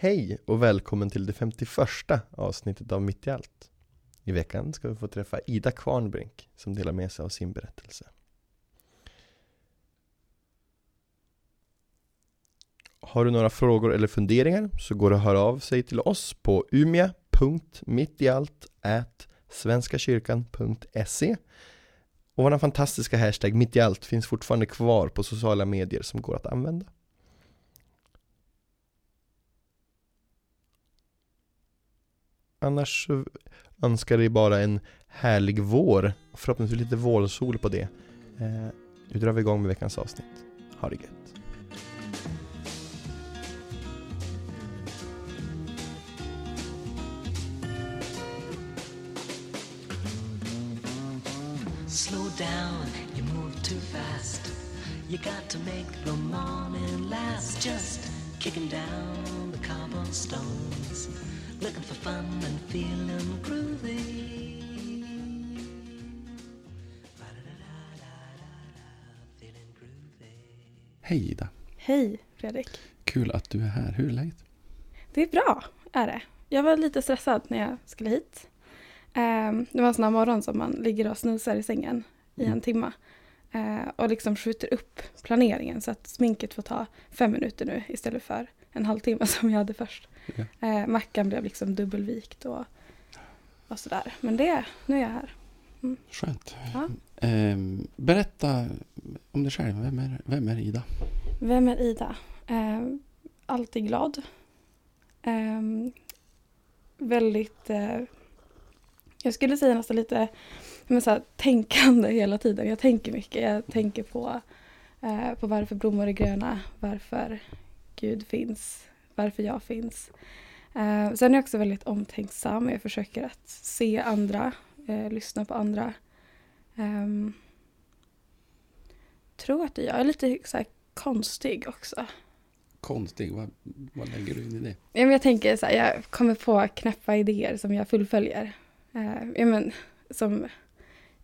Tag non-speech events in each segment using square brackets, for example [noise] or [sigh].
Hej och välkommen till det 51 avsnittet av Mitt i allt. I veckan ska vi få träffa Ida Kvarnbrink som delar med sig av sin berättelse. Har du några frågor eller funderingar så går det att höra av sig till oss på umia.mittiallt.svenskakyrkan.se Och vår fantastiska hashtag mitt i allt finns fortfarande kvar på sociala medier som går att använda. Annars så önskar jag bara en härlig vår och förhoppningsvis lite vårsol på det. Eh, nu drar vi igång med veckans avsnitt. Ha det gött. Slow down, you move too fast. You got to make the morning last. Just kicking down the cobblestones, looking for fun and feeling groovy. Hej Ida! Hej Fredrik. Kul att du är här. Hur är läget? Det är bra, är det. Jag var lite stressad när jag skulle hit. Ehm, det var en sån här morgon som man ligger och snusar i sängen i en Mm. timme. Eh, och liksom skjuter upp planeringen så att sminket får ta fem minuter nu istället för en halvtimme [laughs] som jag hade först. Ja. Eh, mackan blev liksom dubbelvikt och, och sådär. Men det, nu är jag här. Skönt. Ja. Ehm, berätta om dig själv. Vem är, vem är Ida? Vem är Ida? Eh, alltid glad. Eh, väldigt, eh, jag skulle säga nästan lite men så här, tänkande hela tiden. Jag tänker mycket. Jag tänker på, eh, på varför blommor är gröna, varför Gud finns, varför jag finns. Eh, sen är jag också väldigt omtänksam. Jag försöker att se andra, eh, lyssna på andra. Ehm, tror att jag är lite så här, konstig också. Konstig. Vad, vad lägger du in i det? Ja, men jag tänker så här, jag kommer på knäppa idéer som jag fullföljer. Eh, ja, men, som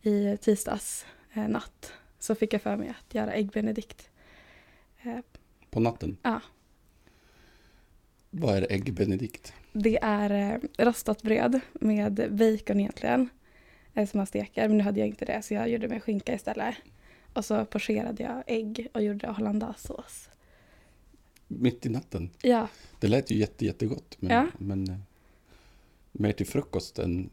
i tisdags eh, natt så fick jag för mig att göra äggbenedikt. Eh, På natten? Ja. Vad är äggbenedikt? det är eh, rostat bröd med bacon egentligen. Eh, som man steker, men nu hade jag inte det så jag gjorde med skinka istället. Och så pocherade jag ägg och gjorde hollandaisesås. Mitt i natten? Ja, Det lät ju jätte, jättegott. Men, Ja. men eh, mer till frukost än,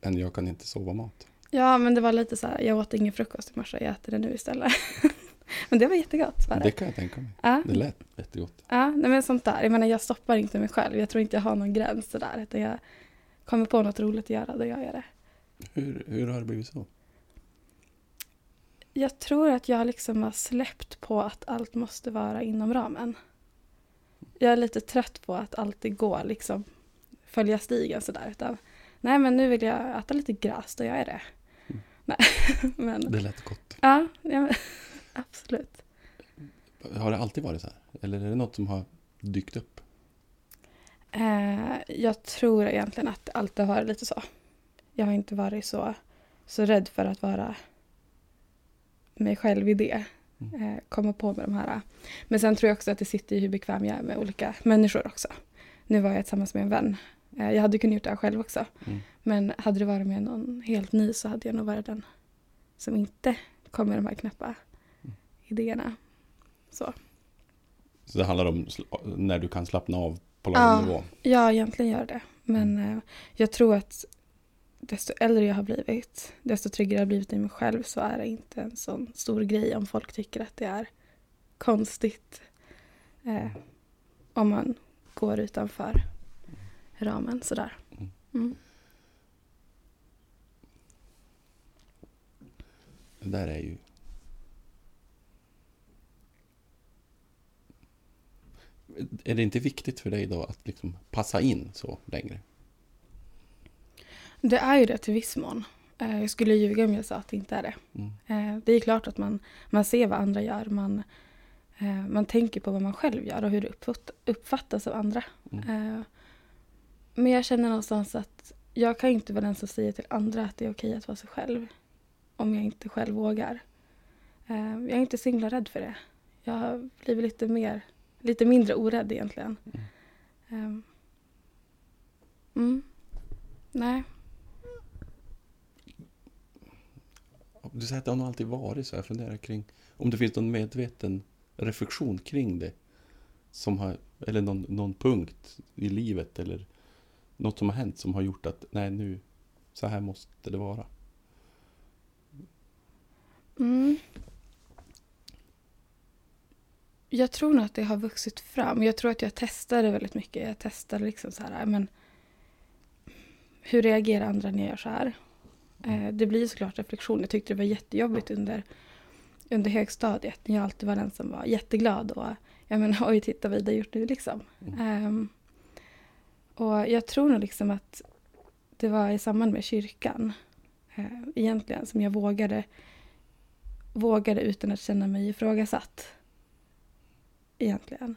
än jag kan inte sova mat. ja, men det var lite så här, jag åt ingen frukost i morse, jag äter det nu istället. [laughs] [laughs] men det var jättegott. Var det? Det kan jag tänka mig. Ja. Det lät jättegott. Ja, nej men sånt där. Jag menar jag stoppar inte mig själv. Jag tror inte jag har någon gräns sådär. Utan jag kommer på något roligt att göra, då gör jag det. Hur, hur har det blivit så? Jag tror att jag liksom har släppt på att allt måste vara inom ramen. Jag är lite trött på att alltid gå liksom följa stigen sådär. Utan, nej men nu vill jag äta lite gräs, då gör jag det. Mm. Nej, [laughs] men Det lät gott. ja, ja men, absolut. Har det alltid varit så här? Eller är det något som har dykt upp? Eh, jag tror egentligen att det alltid har varit lite så. Jag har inte varit så, så rädd för att vara mig själv i det. Mm. Eh, komma på med de här. Men sen tror jag också att det sitter i hur bekväm jag är med olika människor också. Nu var jag tillsammans med en vän. Eh, jag hade kunnat gjort det här själv också. Mm. Men hade det varit med någon helt ny så hade jag nog varit den som inte kom med de här knäppa. Idéerna. Så. Så det handlar om när du kan slappna av på Ja. lagom nivå? Ja, egentligen gör det. Men eh, jag tror att desto äldre jag har blivit, desto tryggare jag har blivit i mig själv så är det inte en sån stor grej om folk tycker att det är konstigt eh, om man går utanför ramen sådär. Mm. Mm. Det där är ju... Är det inte viktigt för dig då att liksom passa in så längre? Det är ju det till viss mån. Eh, jag skulle ljuga om jag sa att det inte är det. Mm. Eh, det är klart att man, man ser vad andra gör. Man, eh, man tänker på vad man själv gör och hur det uppfatt, uppfattas av andra. Mm. Men jag känner någonstans att jag kan inte vara den som säger till andra att det är okej att vara sig själv. Om jag inte själv vågar. Jag är inte så himla rädd för det. Jag har blivit lite mer, lite mindre orädd egentligen. Mm. Mm. Nej. Du säger att det har nog alltid varit så. Jag funderar kring om det finns någon medveten reflektion kring det. Som har, eller någon, någon punkt i livet eller något som har hänt som har gjort att nej nu, så här måste det vara. Mm. Jag tror nog att det har vuxit fram. Jag tror att jag testade väldigt mycket. Jag testade liksom så här, men hur reagerar andra när jag gör så här? Eh, det blir såklart reflektion. Jag tyckte det var jättejobbigt under, under högstadiet. Jag alltid var den som var jätteglad och jag menar, [laughs] oj titta vad Ida gjort nu liksom. Mm. Ehm, och jag tror nog liksom att det var i samband med kyrkan eh, egentligen som jag vågade vågade utan att känna mig ifrågasatt. Egentligen.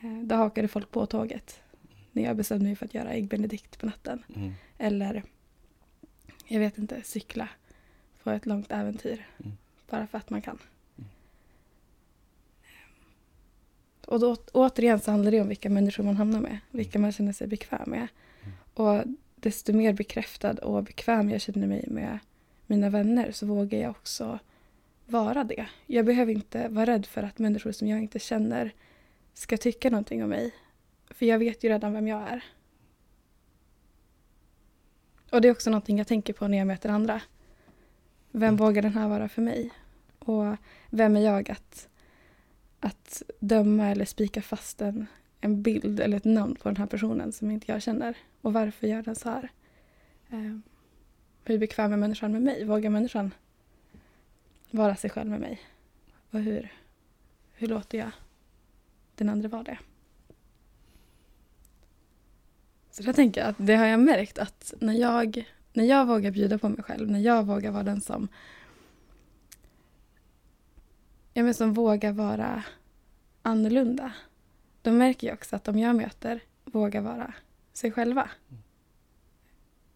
Eh, Då hakade folk på tåget när jag bestämde mig för att göra ägg benedict på natten. Mm. Eller, jag vet inte, cykla på ett långt äventyr. Mm. Bara för att man kan. Mm. Och då, återigen så handlar det om vilka människor man hamnar med. Vilka man känner sig bekväm med. Mm. Och desto mer bekräftad och bekväm jag känner mig med mina vänner så vågar jag också vara det. Jag behöver inte vara rädd för att människor som jag inte känner ska tycka någonting om mig. För jag vet ju redan vem jag är. Och det är också någonting jag tänker på när jag möter andra. Vem Mm. vågar den här vara för mig? Och vem är jag att, att döma eller spika fast en, en bild eller ett namn på den här personen som inte jag känner? Och varför gör den så här? Eh, hur bekväm är människan med mig? Vågar människan vara sig själv med mig? Och hur, hur låter jag den andra vara det? Så jag tänker att det har jag märkt att när jag, när jag vågar bjuda på mig själv, när jag vågar vara den som ja, men som vågar vara annorlunda, då märker jag också att de jag möter vågar vara sig själva.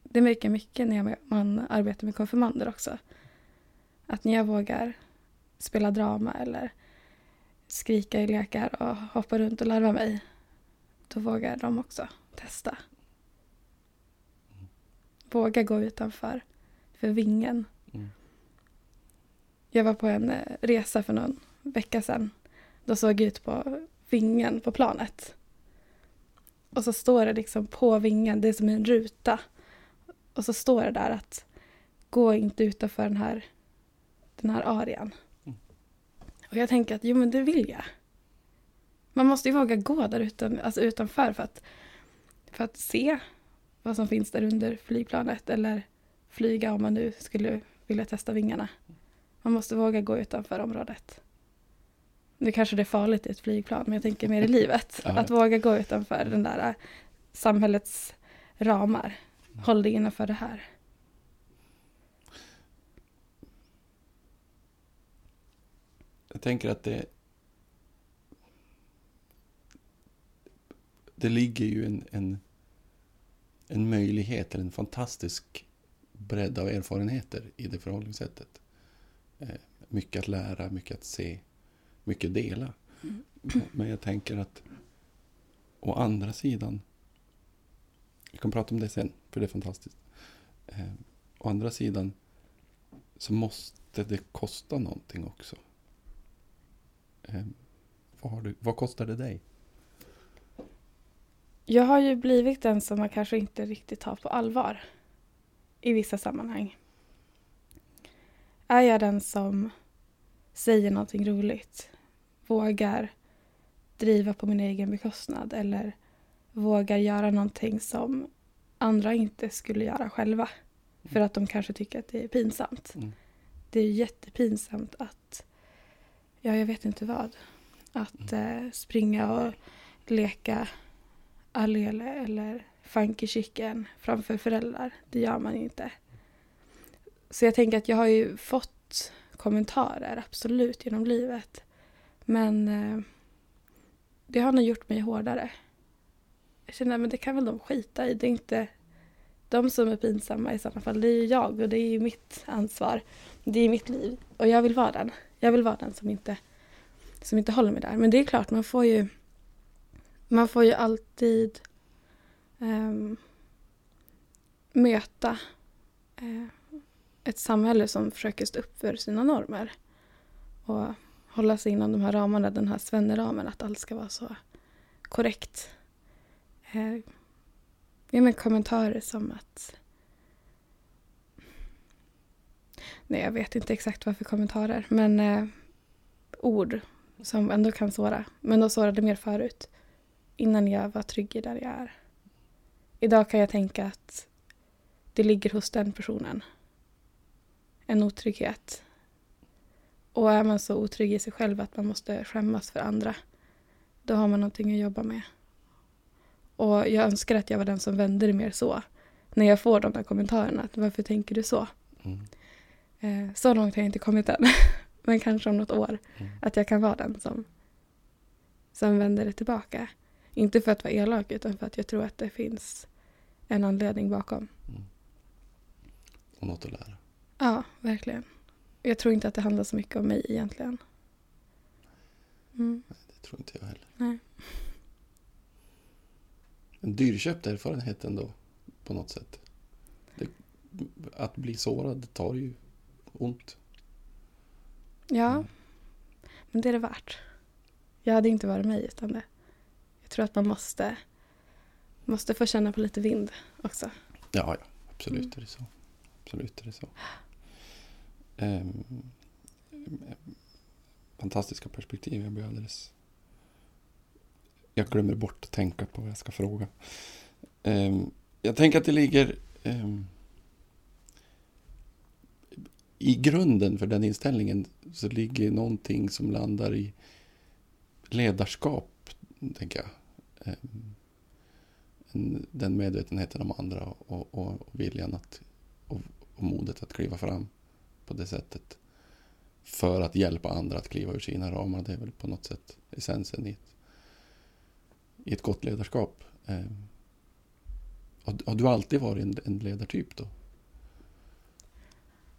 Det märker jag mycket när jag, man arbetar med konfirmander också. Att när jag vågar spela drama eller skrika i lekar och hoppa runt och larva mig, då vågar de också testa. Våga gå utanför för vingen. Mm. Jag var på en eh, resa för någon vecka sedan. Då såg jag ut på vingen på planet. Och så står det liksom på vingen, det är som en ruta. Och så står det där att gå inte utanför den här, den här arean. Mm. Och jag tänker att jo men det vill jag. Man måste ju våga gå där utan, alltså utanför för att, för att se vad som finns där under flygplanet eller flyga om man nu skulle vilja testa vingarna. Man måste våga gå utanför området. Nu kanske det är farligt i ett flygplan, men jag tänker mer i [laughs] livet. Ja. Att våga gå utanför den där äh, samhällets ramar. Håll dig innanför det här. Jag tänker att det... Det ligger ju en, en, en möjlighet, eller en fantastisk bredd av erfarenheter i det förhållningssättet. Eh, mycket att lära, mycket att se, mycket dela. Men jag tänker att å andra sidan, vi kan prata om det sen, för det är fantastiskt. Eh, å andra sidan så måste det kosta någonting också. Eh, vad, du, vad kostar det dig? Jag har ju blivit den som man kanske inte riktigt tar på allvar. I vissa sammanhang. Är jag den som säger någonting roligt? Vågar driva på min egen bekostnad? Eller vågar göra någonting som andra inte skulle göra själva? För att de kanske tycker att det är pinsamt. Mm. Det är jättepinsamt att, ja jag vet inte vad, att eh, springa och leka allele eller funky chicken framför föräldrar. Det gör man inte. Så jag tänker att jag har ju fått kommentarer, absolut, genom livet. Men eh, det har nog gjort mig hårdare. Jag känner att det kan väl de skita i. Det är inte de som är pinsamma i sådana fall. Det är ju jag och det är ju mitt ansvar. Det är mitt liv och jag vill vara den. Jag vill vara den som inte, som inte håller mig där. Men det är klart, man får ju man får ju alltid um, möta uh, ett samhälle som försöker stå upp för sina normer. Och hålla sig inom de här ramarna, den här svenneramen, att allt ska vara så korrekt. Eh, ja, men kommentarer som att... Nej, jag vet inte exakt vad för kommentarer, men eh, ord som ändå kan såra. Men de sårade mer förut, innan jag var trygg i där jag är. Idag kan jag tänka att det ligger hos den personen. En otrygghet. Och är man så otrygg i sig själv att man måste skämmas för andra, då har man någonting att jobba med. Och jag önskar att jag var den som vände det mer så. När jag får de här kommentarerna, att varför tänker du så? Mm. Eh, så långt har jag inte kommit än. [laughs] Men kanske om något år. Mm. Att jag kan vara den som, som vänder det tillbaka. Inte för att vara elak utan för att jag tror att det finns en anledning bakom. Mm. Och något att lära. Ja, verkligen. Jag tror inte att det handlar så mycket om mig egentligen. Mm. Det tror inte jag heller. Nej. En dyrköpt erfarenhet ändå, på något sätt. Det, att bli sårad tar ju ont. Ja, Mm. men det är det värt. Jag hade inte varit mig utan det. Jag tror att man måste, måste få känna på lite vind också. Ja, ja, absolut Mm. är det så. Absolut är det så. Ehm, fantastiska perspektiv. Jag blir alldeles... Jag glömmer bort att tänka på vad jag ska fråga. Ehm, jag tänker att det ligger... ehm, i grunden för den inställningen så ligger någonting som landar i ledarskap, tänker jag. Ehm, den medvetenheten om andra och, och, och viljan att och, och modet att kliva fram på det sättet. För att hjälpa andra att kliva ur sina ramar. Det är väl på något sätt essensen i ett, i ett gott ledarskap. Ehm, har, har du alltid varit en, en ledartyp då?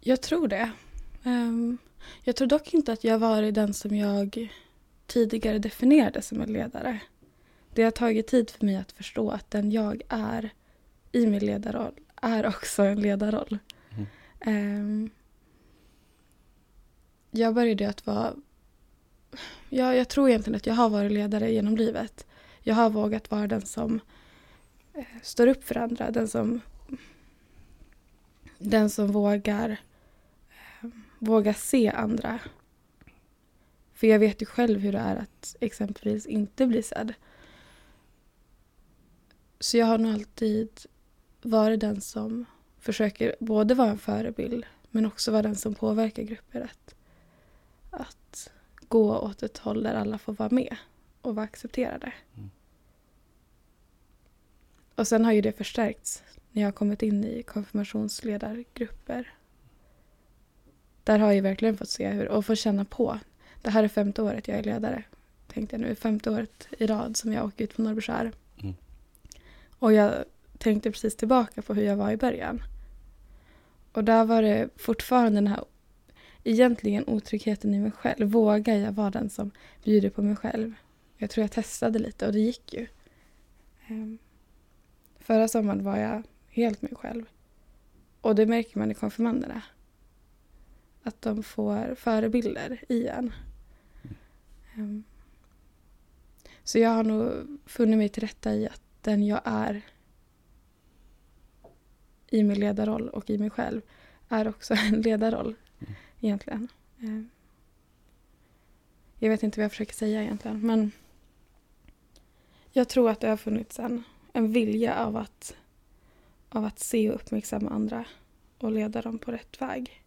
Jag tror det. Ehm, jag tror dock inte att jag varit den som jag tidigare definierade som en ledare. Det har tagit tid för mig att förstå att den jag är i min ledarroll är också en ledarroll. Mm. Ehm, jag började att vara... Ja, jag tror egentligen att jag har varit ledare genom livet. Jag har vågat vara den som eh, står upp för andra. Den som, den som vågar, vågar se andra. För jag vet ju själv hur det är att exempelvis inte bli sedd. Så jag har nog alltid varit den som försöker både vara en förebild men också vara den som påverkar grupper att, att gå åt ett håll där alla får vara med och vara accepterade. Mm. Och sen har ju det förstärkts när jag har kommit in i konfirmationsledargrupper. Där har jag verkligen fått se hur, och få känna på. Det här är femte året jag är ledare. Tänkte jag nu, femte året i rad som jag åker ut på Norrbyskär. Mm. Och jag tänkte precis tillbaka på hur jag var i början. Och där var det fortfarande den här egentligen otryggheten i mig själv. Vågar jag vara den som bjuder på mig själv? Jag tror jag testade lite och det gick ju. Ehm, Förra sommaren var jag helt mig själv. Och det märker man i konfirmanderna. Att de får förebilder i en. Ehm, Så jag har nog funnit mig till rätta i att den jag är i min ledarroll och i mig själv är också [laughs] en ledarroll Mm. egentligen. Ehm. Jag vet inte vad jag försöker säga egentligen men jag tror att det har funnits en, en vilja av att, av att se och uppmärksamma andra och leda dem på rätt väg.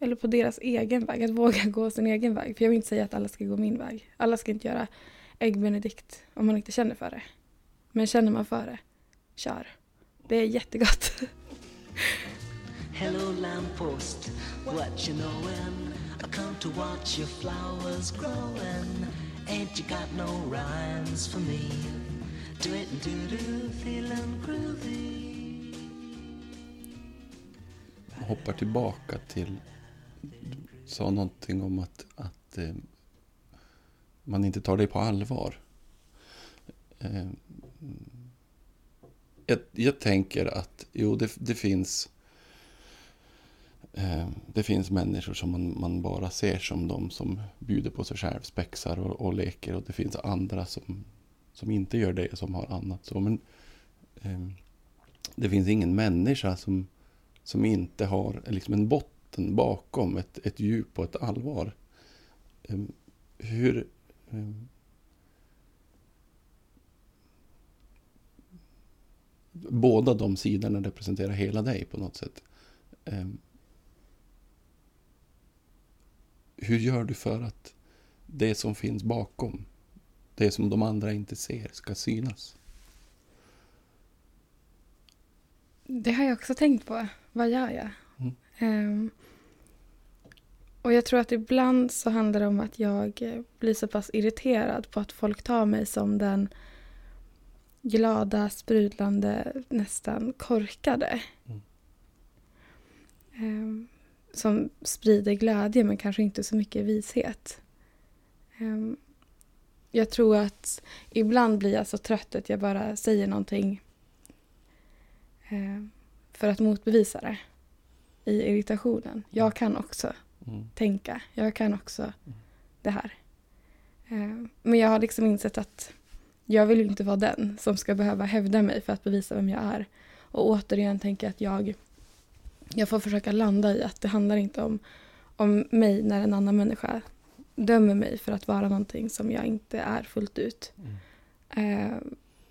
Eller på deras egen väg, att våga [laughs] gå sin egen väg. För jag vill inte säga att alla ska gå min väg. Alla ska inte göra ägg benedict om man inte känner för det. Men känner man för det, kör. Det är jättegott. [laughs] Hello, lamppost, what you knowin'? I come to watch your flowers growin'. Ain't you got no rhymes for me? Do it do do, feelin' groovy. hoppar tillbaka till... Du sa någonting om att, att eh, man inte tar dig på allvar. Eh, jag, jag tänker att jo, det, det finns eh, det finns människor som man, man, bara ser som de som bjuder på sig själv, spexar och, och leker. Och det finns andra som, som inte gör det, som har annat. Så, men, eh, det finns ingen människa som, som inte har liksom en botten bakom, ett, ett djup och ett allvar. Ehm, hur... Ehm, båda de sidorna representerar hela dig på något sätt. Ehm, hur gör du för att det som finns bakom, det som de andra inte ser, ska synas? Det har jag också tänkt på. Vad gör jag? Um, och jag tror att ibland så handlar det om att jag blir så pass irriterad på att folk tar mig som den glada, sprudlande, nästan korkade. Mm. Um, som sprider glädje men kanske inte så mycket vishet. Um, jag tror att ibland blir jag så trött att jag bara säger någonting uh, för att motbevisa det i irritationen. Jag mm. kan också mm. tänka. Jag kan också mm. det här. Uh, men jag har liksom insett att jag vill inte vara den som ska behöva hävda mig för att bevisa vem jag är. Och återigen tänker jag att jag, jag får försöka landa i att det handlar inte om, om mig när en annan människa dömer mig för att vara någonting som jag inte är fullt ut. Mm. Eh,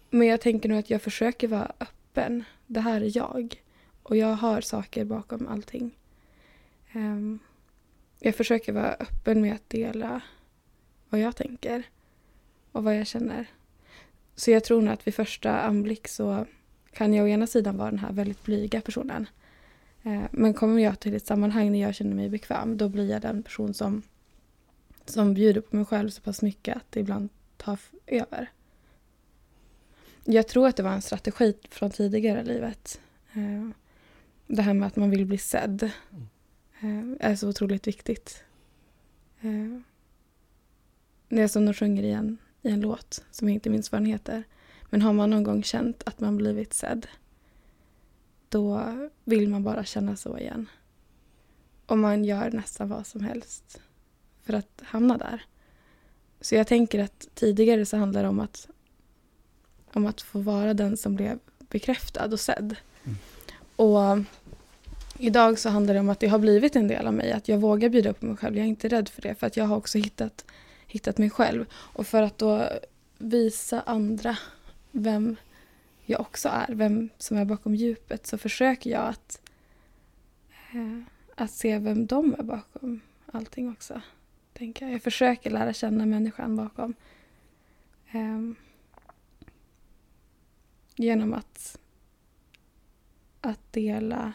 men jag tänker nog att jag försöker vara öppen. Det här är jag. Och jag har saker bakom allting. Um, jag försöker vara öppen med att dela vad jag tänker och vad jag känner. Så jag tror nog att vid första anblick så kan jag å ena sidan vara den här väldigt blyga personen. Eh, men kommer jag till ett sammanhang när jag känner mig bekväm då blir jag den person som, som bjuder på mig själv så pass mycket att det ibland tar över. Jag tror att det var en strategi från tidigare i livet. Eh, det här med att man vill bli sedd mm. är så otroligt viktigt. Det är som de sjunger i en i en låt som jag inte minns vad den heter. Men har man någon gång känt att man blivit sedd då vill man bara känna så igen. Och man gör nästan vad som helst för att hamna där. Så jag tänker att tidigare så handlade det om att, om att få vara den som blev bekräftad och sedd. Och idag så handlar det om att det har blivit en del av mig, att jag vågar bjuda på mig själv. Jag är inte rädd för det, för att jag har också hittat hittat mig själv. Och för att då visa andra vem jag också är, vem som är bakom djupet, så försöker jag att, eh, att se vem de är bakom allting också. Tänker jag. jag försöker lära känna människan bakom. Um, genom att, att dela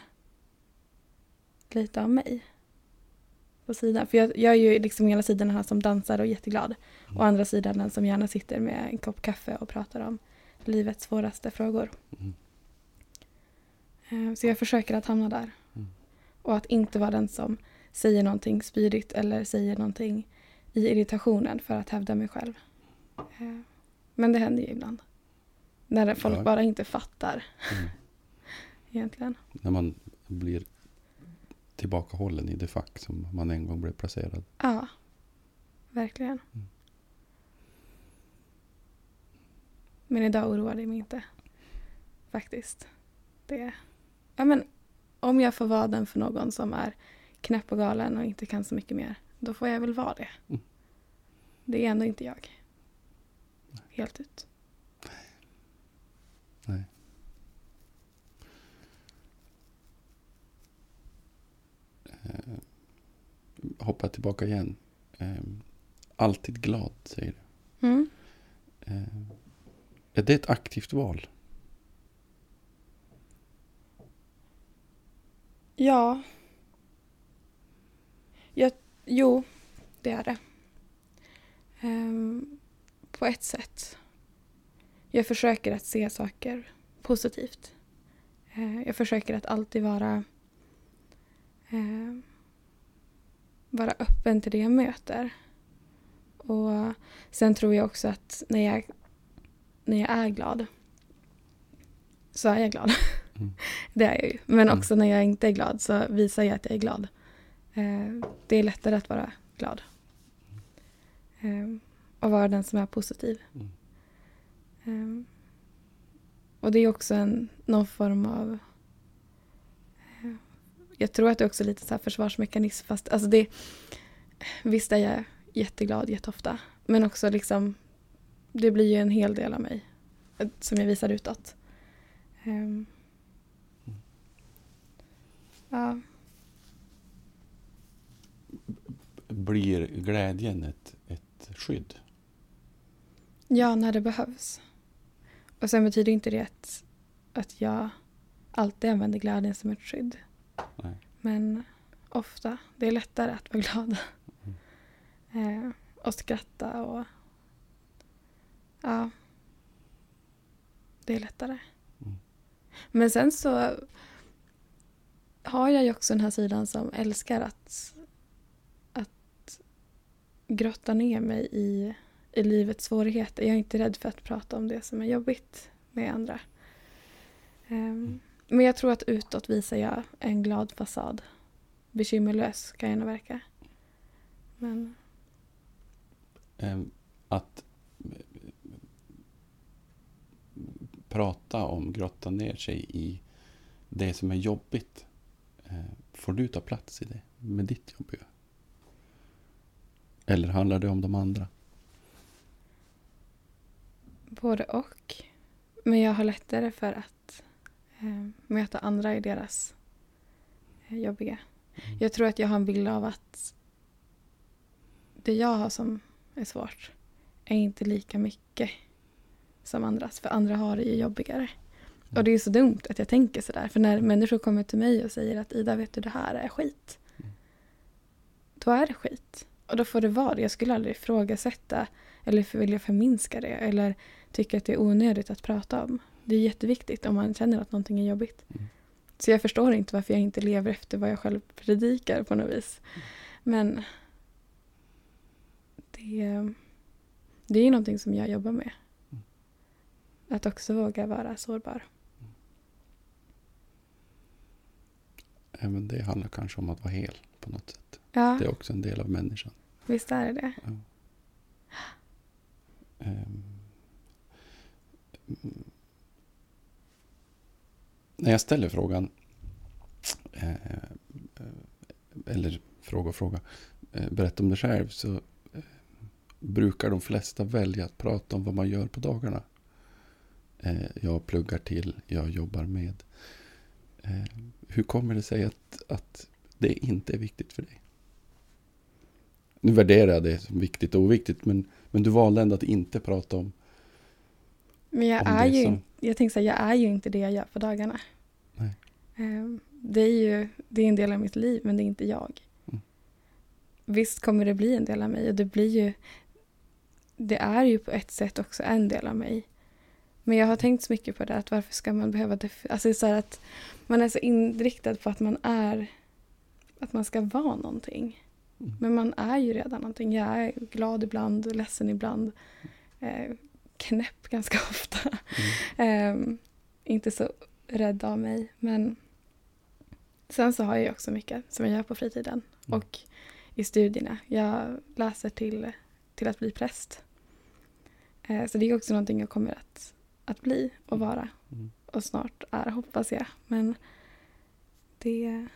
lite av mig på sidan. För jag, jag är ju liksom hela tiden den här som dansar och är jätteglad. Mm. Och andra sidan den som gärna sitter med en kopp kaffe och pratar om livets svåraste frågor. Mm. Eh, så jag försöker att hamna där. Mm. Och att inte vara den som säger någonting spydigt eller säger någonting i irritationen för att hävda mig själv. Eh, men det händer ju ibland. När folk ja. bara inte fattar. Mm. Egentligen. När man blir tillbakahållen i det fack som man en gång blev placerad. Ja, verkligen. Mm. Men idag oroar det mig inte. Faktiskt. Det, ja, men, om jag får vara den för någon som är knäpp och galen och inte kan så mycket mer, då får jag väl vara det. Mm. Det är ändå inte jag. Helt ut. Nej. eh, hoppa tillbaka igen. Eh, alltid glad, säger du. Mm. Eh, är det ett aktivt val? Ja. Jag, jo, det är det. Um, på ett sätt. Jag försöker att se saker positivt. Uh, jag försöker att alltid vara eh, vara öppen till det jag möter. Och sen tror jag också att när jag, när jag är glad så är jag glad. Mm. [laughs] Det är jag ju. Men Mm. också när jag inte är glad så visar jag att jag är glad. Eh, det är lättare att vara glad. Eh, och vara den som är positiv. Mm. Eh, och det är också en, någon form av... Jag tror att det är också lite så här försvarsmekanism. Fast alltså det, visst är jag jätteglad jätteofta. Men också liksom... Det blir ju en hel del av mig. eh, Som jag visar utåt. Ehm. ja. Blir glädjen ett, ett skydd? ja, när det behövs. Och sen betyder inte det att, att jag alltid använder glädjen som ett skydd. Nej. Men ofta. Det är lättare att vara glad. Mm. Eh, och skratta och... Ja. Det är lättare. Mm. Men sen så har jag ju också den här sidan som älskar att, att grotta ner mig i, i livets svårigheter. Jag är inte rädd för att prata om det som är jobbigt med andra. Ehm, men jag tror att utåt visar jag en glad fasad. Bekymmerlös kan jag nog verka. Men Ehm, Att prata om, grotta ner sig i det som är jobbigt. eh, Får du ta plats i det med ditt jobbiga? Eller handlar det om de andra? både och. Men jag har lättare för att möta andra i deras eh, jobbiga. Mm. Jag tror att jag har en bild av att det jag har som är svårt är inte lika mycket som andras. För andra har det ju jobbigare. Och det är så dumt att jag tänker sådär. För när människor kommer till mig och säger att Ida, vet du det här är skit. Mm. Då är det skit. Och då får det vara det. Jag skulle aldrig ifrågasätta eller vilja förminska det. Eller tycka att det är onödigt att prata om. Det är jätteviktigt om man känner att någonting är jobbigt. Mm. Så jag förstår inte varför jag inte lever efter vad jag själv predikar på något vis. Men det, det är ju någonting som jag jobbar med. Mm. Att också våga vara sårbar. Även det handlar kanske om att vara hel på något sätt. Ja, Det är också en del av människan. visst är det. Ja. Ehm. När jag ställer frågan, eh, eh, eller fråga och fråga, eh, berätta om dig själv, så eh, brukar de flesta välja att prata om vad man gör på dagarna. Eh, jag pluggar till, jag jobbar med. Eh, hur kommer det sig att, att det inte är viktigt för dig? Nu värderar jag det som viktigt och oviktigt, men, men du valde ändå att inte prata om... Men jag är ju, som- jag tänker så här, jag är ju inte det jag gör på dagarna. Nej. Ehm, Det är ju det är en del av mitt liv, men det är inte jag. Mm. Visst kommer det bli en del av mig och det blir ju... Det är ju på ett sätt också en del av mig. Men jag har tänkt så mycket på det, att varför ska man behöva... Alltså så att man är så inriktad på att man är... Att man ska vara någonting. Mm. Men man är ju redan någonting. Jag är glad ibland, ledsen ibland. Eh, knäpp ganska [laughs] ofta. Ehm, inte så rädd av mig. Men sen så har jag också mycket som jag gör på fritiden. Mm. Och i studierna. Jag läser till, till att bli präst. Eh, så det är också någonting jag kommer att, att bli och vara. Mm. Och snart är, hoppas jag. Men det...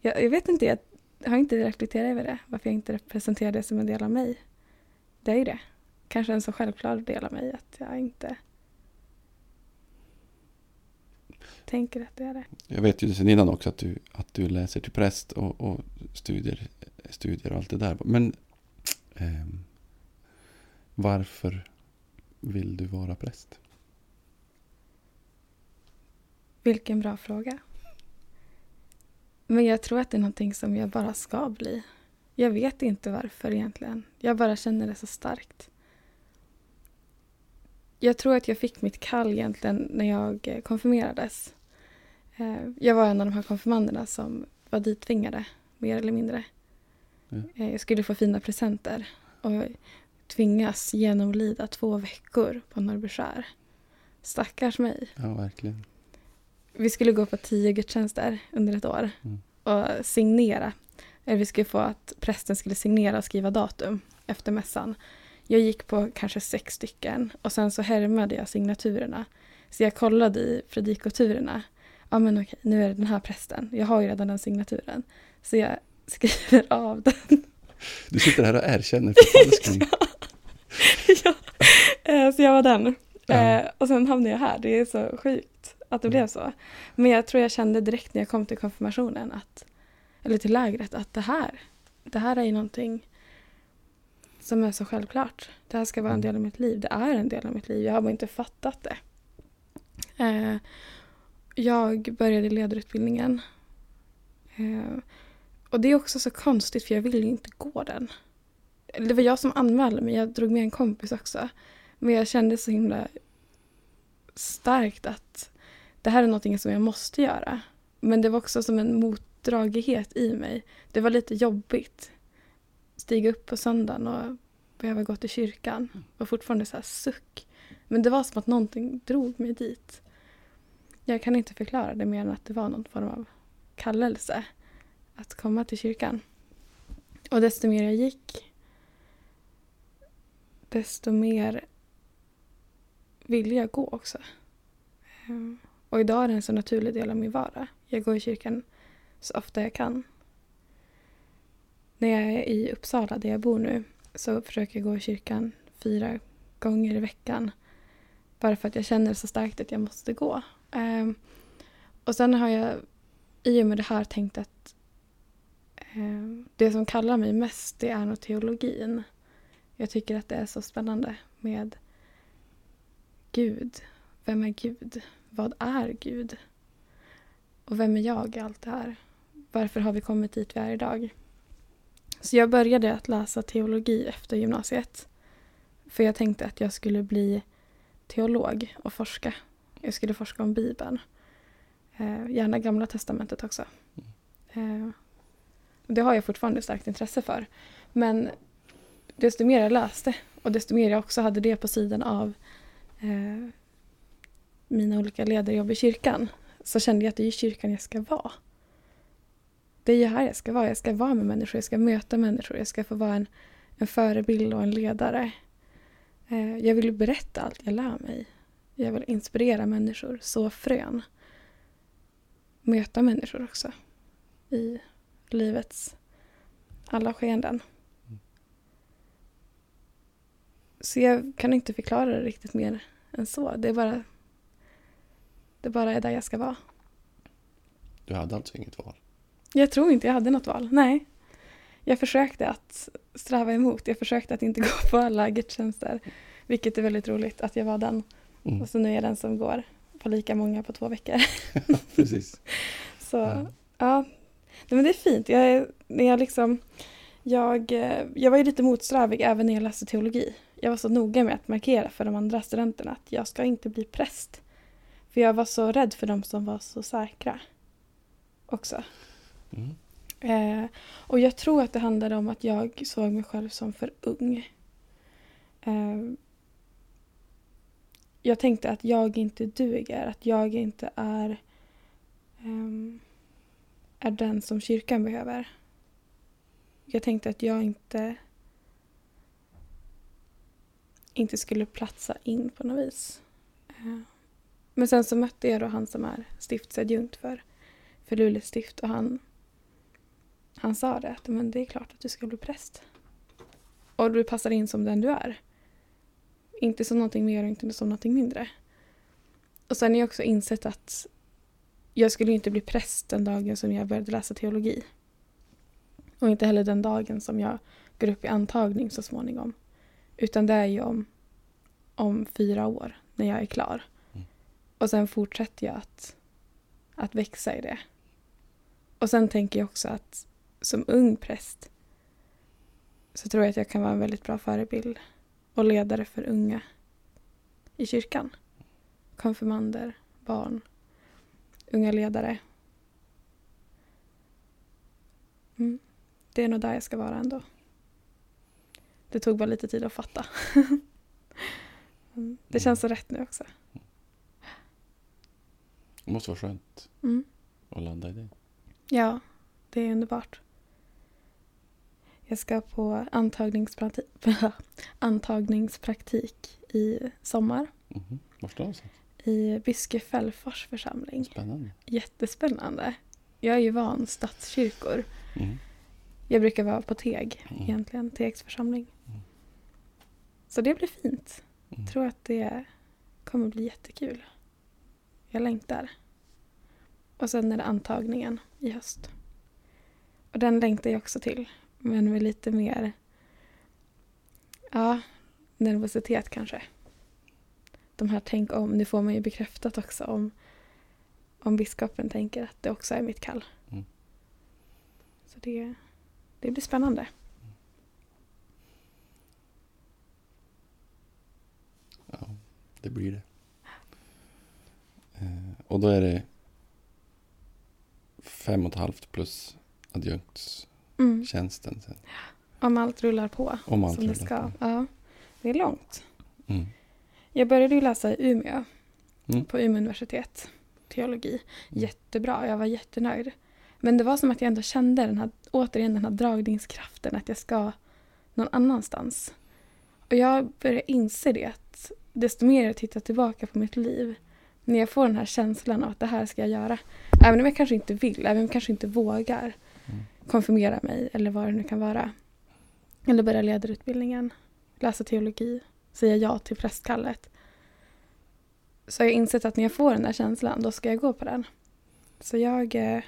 Jag, jag vet inte, jag har inte reflekterat över det. Varför jag inte presenterar det som en del av mig. Det är ju det. Kanske en så självklar del av mig att jag inte tänker att det är det. Jag vet ju sedan innan också att du, att du läser till präst och, och studier, studier och allt det där. Men ehm, varför vill du vara präst? Vilken bra fråga. Men jag tror att det är någonting som jag bara ska bli. Jag vet inte varför egentligen. Jag bara känner det så starkt. Jag tror att jag fick mitt kall egentligen när jag eh, konfirmerades. Eh, Jag var en av de här konfirmanderna som var dittvingade, mer eller mindre. Ja. Eh, Jag skulle få fina presenter. Och tvingas genomlida två veckor på Norrbyskär. Stackars mig. Ja, verkligen. Vi skulle gå på tio gudstjänster under ett år Mm. och signera. Eller vi skulle få att prästen skulle signera och skriva datum efter mässan. Jag gick på kanske sex stycken och sen så härmade jag signaturerna. Så jag kollade i predikoturerna. Ja men okej, nu är det den här prästen. Jag har ju redan den signaturen. Så jag [laughs] skriver av den. Du sitter här och erkänner förfalskning. [laughs] [laughs] ja. Eh, Så jag var den. Ja. Eh, och sen hamnade jag här. Det är så sjukt att det blev så. Men jag tror jag kände direkt när jag kom till konfirmationen att, eller till lägret, att det här, det här är ju någonting som är så självklart. Det här ska vara en del av mitt liv. Det är en del av mitt liv. Jag har bara inte fattat det. Eh, jag började ledarutbildningen. Eh, och det är också så konstigt för jag ville inte gå den. Det var jag som anmälde mig. Jag drog med en kompis också. Men jag kände så himla starkt att det här är någonting som jag måste göra. Men det var också som en motdragighet i mig. Det var lite jobbigt. Stiga upp på söndagen och behöva gå till kyrkan. Och fortfarande så här suck. Men det var som att någonting drog mig dit. Jag kan inte förklara det mer än att det var någon form av kallelse. Att komma till kyrkan. Och desto mer jag gick desto mer ville jag gå också. Ehm, Och idag är det en så naturlig del av min vardag. Jag går i kyrkan så ofta jag kan. När jag är i Uppsala, där jag bor nu, så försöker jag gå i kyrkan fyra gånger i veckan. Bara för att jag känner så starkt att jag måste gå. Um, Och sen har jag i och med det här tänkt att um, det som kallar mig mest, det är nog teologin. Jag tycker att det är så spännande med Gud. Vem är Gud? Vad är Gud? Och vem är jag i allt det här? Varför har vi kommit dit vi är idag? Så jag började att läsa teologi efter gymnasiet. För jag tänkte att jag skulle bli teolog och forska. Jag skulle forska om Bibeln. Eh, gärna Gamla Testamentet också. Eh, det har jag fortfarande starkt intresse för. Men desto mer jag läste och desto mer jag också hade det på sidan av eh, mina olika ledarjobb i kyrkan så kände jag att det är i kyrkan jag ska vara. Det är ju här jag ska vara. Jag ska vara med människor, jag ska möta människor, jag ska få vara en, en förebild och en ledare. Eh, jag vill berätta allt jag lär mig. Jag vill inspirera människor, så frön. Möta människor också i livets alla skeenden. Så jag kan inte förklara det riktigt mer än så. Det är bara, det bara är där jag ska vara. Du hade alltså inget val. Jag tror inte jag hade något val. Nej. Jag försökte att sträva emot. Jag försökte att inte [laughs] gå på alla gudstjänster. Vilket är väldigt roligt att jag var den. Mm. Och så nu är jag den som går på lika många på två veckor. [laughs] Precis. [laughs] Så Ja. ja, Nej, men det är fint. Jag, är- när jag, liksom, jag, eh, jag var ju lite motsträvig även när jag läste teologi. Jag var så noga med att markera för de andra studenterna att jag ska inte bli präst. För jag var så rädd för dem som var så säkra. Också. Mm. Eh, och jag tror att det handlade om att jag såg mig själv som för ung. Eh, jag tänkte att jag inte duger, att jag inte är, eh, är den som kyrkan behöver. Jag tänkte att jag inte, inte skulle platsa in på något vis. Eh, men sen så mötte jag då han som är stiftsadjunkt för, för Luleå stift och han han sa det, att men det är klart att du ska bli präst. Och du passar in som den du är. Inte som någonting mer och inte som någonting mindre. Och sen har jag också insett att jag skulle inte bli präst den dagen som jag började läsa teologi. Och inte heller den dagen som jag går upp i antagning så småningom. Utan det är ju om, om fyra år när jag är klar. Mm. Och sen fortsätter jag att, att växa i det. Och sen tänker jag också att som ung präst så tror jag att jag kan vara en väldigt bra förebild och ledare för unga i kyrkan. Konfirmander, barn, unga ledare. Mm. Det är nog där jag ska vara ändå. Det tog bara lite tid att fatta. [laughs] Mm. det känns så rätt nu också. Det måste vara skönt Mm. att landa i det. Ja, det är underbart. Jag ska på antagningspraktik, [laughs] antagningspraktik i sommar. Var står det någonstans? i Byske-Fällfors församling. Spännande. Jättespännande. Jag är ju van stadskyrkor. Mm. Jag brukar vara på Teg Mm. egentligen, Tegs församling. Mm. Så det blir fint. Mm. Jag tror att det kommer bli jättekul. Jag längtar. Och sen är det antagningen i höst. Och den längtar jag också till. Men med lite mer ja, nervositet kanske. De här tänk om, nu får man ju bekräftat också om, om biskopen tänker att det också är mitt kall. Mm. Så det, det blir spännande. Ja, det blir det. Eh, och då är det fem och ett halvt plus adjunktstjänsten Mm. sen. Om allt rullar på Om allt som det ska. på. Ja, det är långt. Mm. Jag började ju läsa i Umeå, Mm. på Umeå universitet, teologi. Jättebra, jag var jättenöjd. Men det var som att jag ändå kände den här, återigen den här dragningskraften, att jag ska någon annanstans. Och jag började inse det, att desto mer jag tittar tillbaka på mitt liv, när jag får den här känslan av att det här ska jag göra. Även om jag kanske inte vill, även om jag kanske inte vågar Mm. Konfirmera mig eller vad det nu kan vara. Eller börja ledarutbildningen, läsa teologi, säga ja till prästkallet. Så har jag insett att när jag får den där känslan, då ska jag gå på den. Så jag, eh,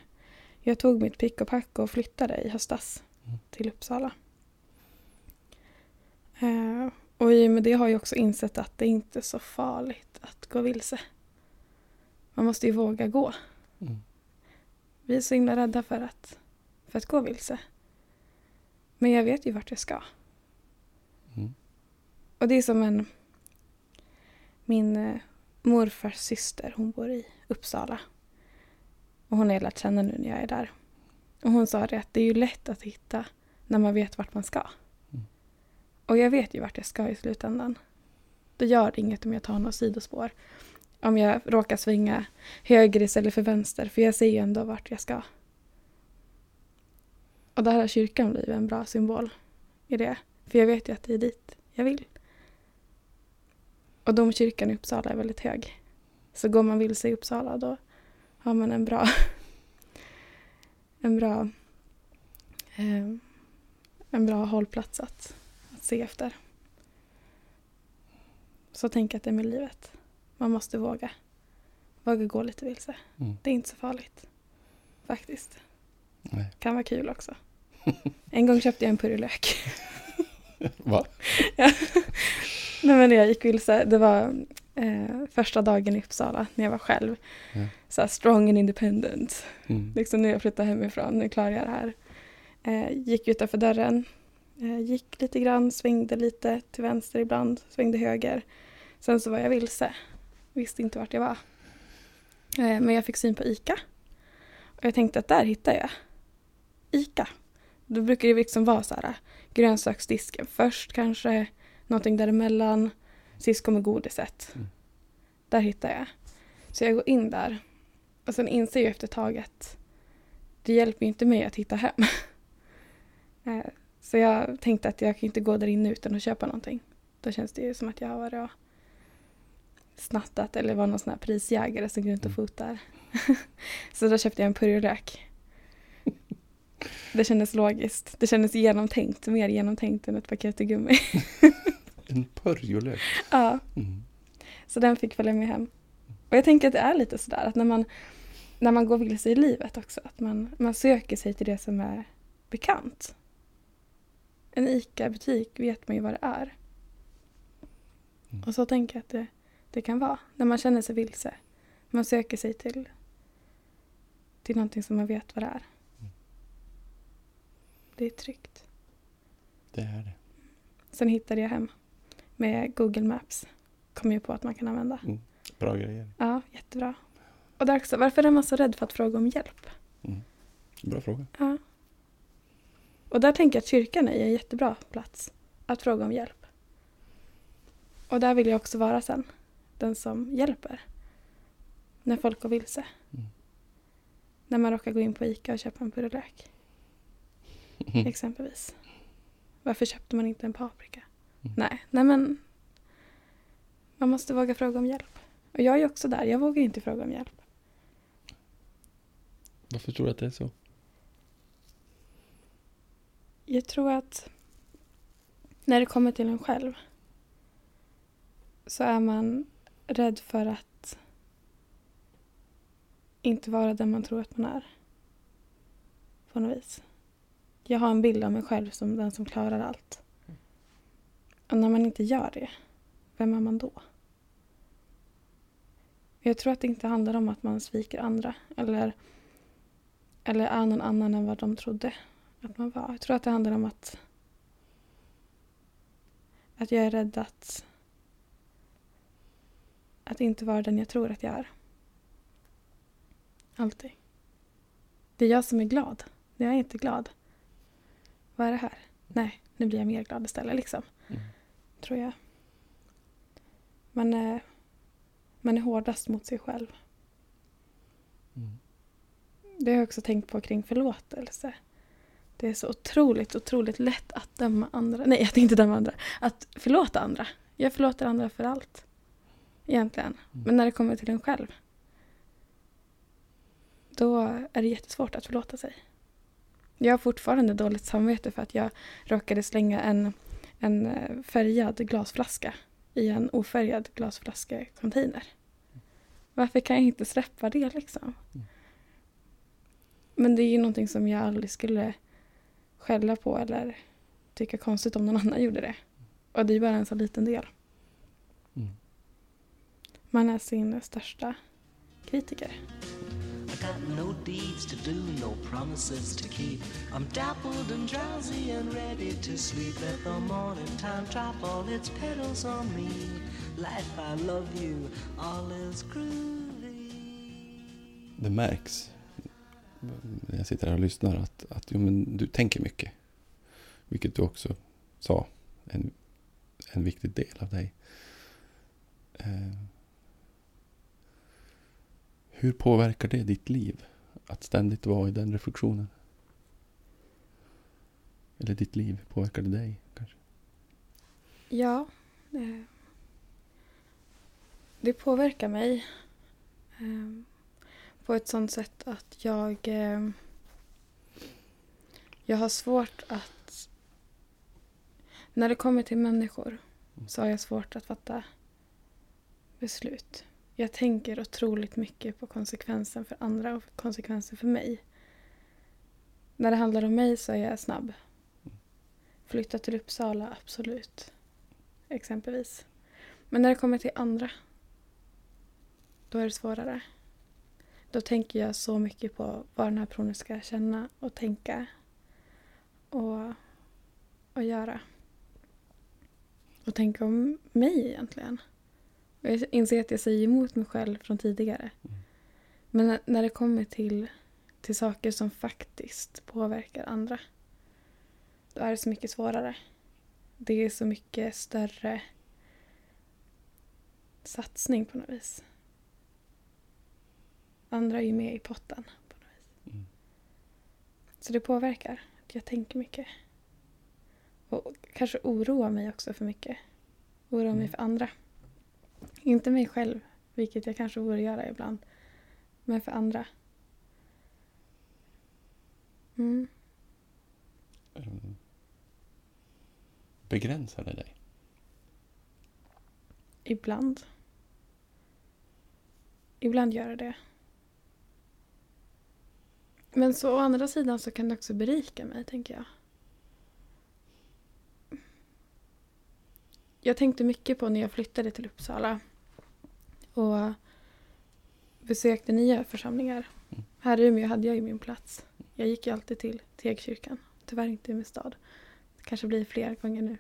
jag tog mitt pick och pack och flyttade i höstas Mm. till Uppsala. Eh, och i och med det har jag också insett att det inte är så farligt att gå vilse. Man måste ju våga gå. Mm. Vi är så himla rädda för att, för att gå vilse. Men jag vet ju vart jag ska. Mm. Och det är som en... Min eh, morfars syster, hon bor i Uppsala. Och hon har jag lärt känna nu när jag är där. Och hon sa det att det är ju lätt att hitta när man vet vart man ska. Mm. Och jag vet ju vart jag ska i slutändan. Då gör det inget om jag tar något sidospår. Om jag råkar svänga höger istället för vänster. För jag ser ju ändå vart jag ska. Och där har kyrkan blivit en bra symbol i det. För jag vet ju att det är dit jag vill. Och domkyrkan i Uppsala är väldigt hög. Så går man vilse i Uppsala då har man en bra [laughs] en bra eh, en bra hållplats att, att se efter. Så tänk att det är med livet. Man måste våga. Våga gå lite vilse. Mm. Det är inte så farligt. Faktiskt. Nej. Kan vara kul också. En gång köpte jag en purjolök. [laughs] Va? Nej men jag gick vilse, det var eh, första dagen i Uppsala när jag var själv. Ja. Så strong and independent. Mm. Liksom nu jag flyttar hemifrån, nu klarar jag det här. Eh, gick utanför dörren, eh, gick lite grann, svängde lite till vänster ibland, svängde höger. Sen så var jag vilse, visste inte vart jag var. Eh, men jag fick syn på ICA. Och jag tänkte att där hittar jag ICA. Då brukar det liksom vara så här grönsaksdisken först kanske, någonting däremellan, sist kommer godiset. Mm. Där hittar jag. Så jag går in där och sen inser jag efter ett tag att det hjälper ju inte mig att hitta hem. [laughs] Eh, Så jag tänkte att jag kan inte gå där inne utan att köpa någonting. Då känns det ju som att jag har varit och snattat eller var någon sån här prisjägare som går runt och Mm. fotar. [laughs] Så då köpte jag en purjolök. Det kändes logiskt. Det kändes genomtänkt. Mer genomtänkt än ett paket gummi. [laughs] En purjolök. ja. Mm. Så den fick följa med hem. Och jag tänker att det är lite sådär att när man, när man går vilse i livet också, att man, man söker sig till det som är bekant. En ICA-butik vet man ju vad det är. Mm. Och så tänker jag att det, det kan vara när man känner sig vilse. Man söker sig till, till någonting som man vet vad det är. Mm. Det är tryggt. Det är det. Sen hittade jag hem med Google Maps. Kom ju på att man kan använda. Bra grejer. Ja, jättebra. Och där också, varför är man så rädd för att fråga om hjälp? Bra fråga. Ja. Och där tänker jag att kyrkan är en jättebra plats att fråga om hjälp. Och där vill jag också vara sen. Den som hjälper. När folk går vilse. Mm. När man råkar gå in på ICA och köpa en purjolök. Exempelvis. Varför köpte man inte en paprika? Mm. Nej, nej men. Man måste våga fråga om hjälp. Och jag är också där. Jag vågar inte fråga om hjälp. Varför tror du att det är så? Jag tror att när det kommer till en själv så är man rädd för att inte vara den man tror att man är. På något vis. Jag har en bild av mig själv som den som klarar allt. Och när man inte gör det, vem är man då? Jag tror att det inte handlar om att man sviker andra eller, eller är någon annan än vad de trodde att man var. Jag tror att det handlar om att att jag är rädd att att inte vara den jag tror att jag är. Alltid. Det är jag som är glad. Jag är inte glad. Vad är det här? Nej, nu blir jag mer glad istället liksom. Mm. Tror jag. Man är, man är hårdast mot sig själv. Mm. Det har jag också tänkt på kring förlåtelse. Det är så otroligt, otroligt lätt att döma andra. Nej, att inte döma andra. Att förlåta andra. Jag förlåter andra för allt. Egentligen. Mm. Men när det kommer till en själv. Då är det jättesvårt att förlåta sig. Jag har fortfarande dåligt samvete för att jag råkade slänga en, en eh, färgad glasflaska i en ofärgad glasflaskecontainer. Varför kan jag inte släppa det liksom? Mm. Men det är ju någonting som jag aldrig skulle skälla på eller tycka konstigt om någon [laughs] annan gjorde det. Och det är bara en så liten del. Mm. Man är sin största kritiker. Got no deeds to do, no promises to keep. I'm dappled and drowsy and ready to sleep. Let the morning time drop all its petals on me. Life, I love you, all is groovy. Det märks när jag sitter här och lyssnar att, att jo, men du tänker mycket. Vilket du också sa, en, en viktig del av dig. Eh, hur påverkar det ditt liv? Att ständigt vara i den reflektionen? Eller ditt liv, påverkar det dig kanske? Ja. Det påverkar mig. Eh, på ett sånt sätt att jag... Eh, jag har svårt att... När det kommer till människor så har jag svårt att fatta beslut. Jag tänker otroligt mycket på konsekvensen för andra och konsekvensen för mig. När det handlar om mig så är jag snabb. Flytta till Uppsala, absolut. Exempelvis. Men när det kommer till andra, då är det svårare. Då tänker jag så mycket på vad den här personen ska känna och tänka och, och göra. Och tänka om mig egentligen. Jag inser att jag säger emot mig själv från tidigare. Mm. Men när- det kommer till, till saker som faktiskt påverkar andra. Då är det så mycket svårare. Det är så mycket större satsning på något vis. Andra är ju med i potten. på något vis. Mm. Så det påverkar. att Jag tänker mycket. Och kanske oroar mig också för mycket. Oroar mig Mm. för andra. Inte mig själv, vilket jag kanske borde göra ibland. Men för andra. Mm. Eh, Begränsar det dig? Ibland. Ibland gör det det. Men så å andra sidan så kan det också berika mig, tänker jag. Jag tänkte mycket på när jag flyttade till Uppsala och besökte nya församlingar. Mm. Här i Umeå hade jag ju min plats. Jag gick ju alltid till Tegkyrkan. Tyvärr inte i min stad. Det kanske blir fler gånger nu.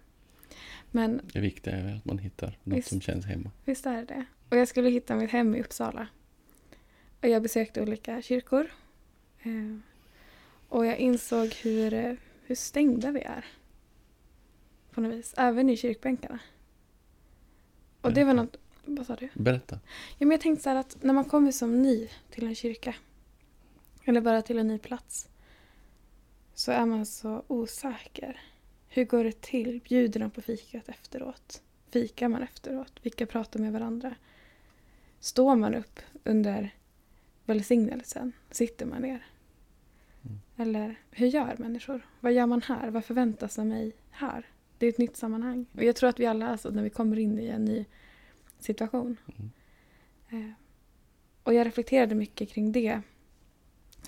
Men Det viktiga är att man hittar något Visst. som känns hemma. Visst är det det. Och jag skulle hitta mitt hem i Uppsala. Och jag besökte olika kyrkor. Eh, och jag insåg hur, eh, hur stängda vi är. På något vis. Även i kyrkbänkarna. Och det var något... Vad sa du? Berätta. Ja, men jag tänkte så här att när man kommer som ny till en kyrka eller bara till en ny plats så är man så osäker. Hur går det till? Bjuder de på fikat efteråt? Fikar man efteråt? Vilka pratar med varandra? Står man upp under välsignelsen? Sitter man ner? Mm. Eller hur gör människor? Vad gör man här? Vad förväntas av mig här? Det är ett nytt sammanhang. Och jag tror att vi alla är så när vi kommer in i en ny situation. Mm. Eh, och jag reflekterade mycket kring det.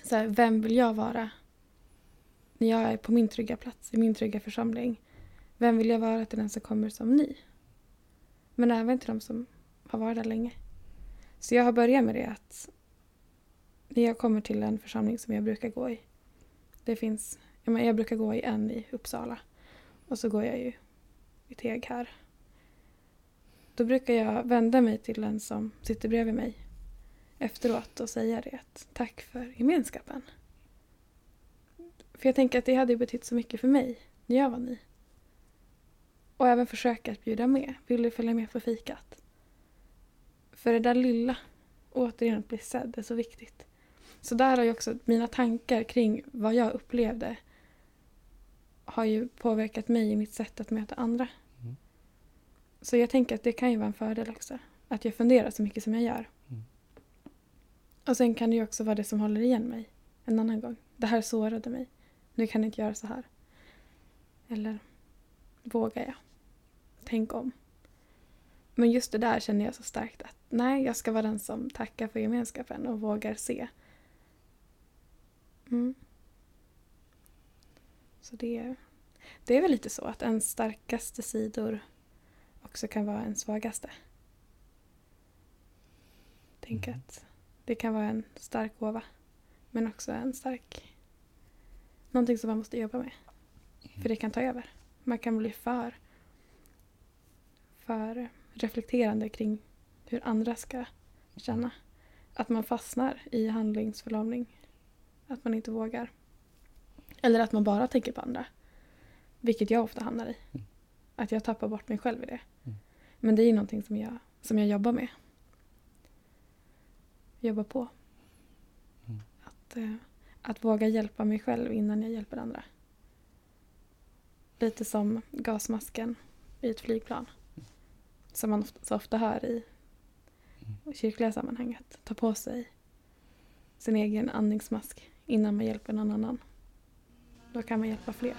Så här, vem vill jag vara när jag är på min trygga plats, i min trygga församling? Vem vill jag vara till den som kommer som ny? Men även till de som har varit där länge. Så jag har börjat med det att när jag kommer till en församling som jag brukar gå i. Det finns, jag, menar, jag brukar gå i en i Uppsala. Och så går jag ju i Teg här. Då brukar jag vända mig till den som sitter bredvid mig efteråt och säga det tack för gemenskapen. För jag tänker att det hade ju betytt så mycket för mig när jag var ny. Och även försöka att bjuda med. Vill du följa med på fikat? För det där lilla, återigen att bli sedd, är så viktigt. Så där har ju också mina tankar kring vad jag upplevde har ju påverkat mig i mitt sätt att möta andra. Mm. Så jag tänker att det kan ju vara en fördel också. Att jag funderar så mycket som jag gör. Mm. Och sen kan det ju också vara det som håller igen mig en annan gång. Det här sårade mig. Nu kan jag inte göra så här. Eller vågar jag? Tänk om. Men just det där känner jag så starkt att nej, jag ska vara den som tackar för gemenskapen och vågar se. Mm. Så det, det är väl lite så att ens starkaste sidor också kan vara en svagaste. Tänk Mm. att det kan vara en stark gåva. Men också en stark... Någonting som man måste jobba med. För det kan ta över. Man kan bli för, för reflekterande kring hur andra ska känna. Att man fastnar i handlingsförlamning. Att man inte vågar. Eller att man bara tänker på andra. Vilket jag ofta hamnar i. Mm. Att jag tappar bort mig själv i det. Mm. Men det är ju någonting som jag, som jag jobbar med. Jobbar på. Mm. Att, eh, att våga hjälpa mig själv innan jag hjälper andra. Lite som gasmasken i ett flygplan. Som man ofta, så ofta hör i kyrkliga sammanhang. Att ta på sig sin egen andningsmask innan man hjälper någon annan. Då kan man hjälpa fler.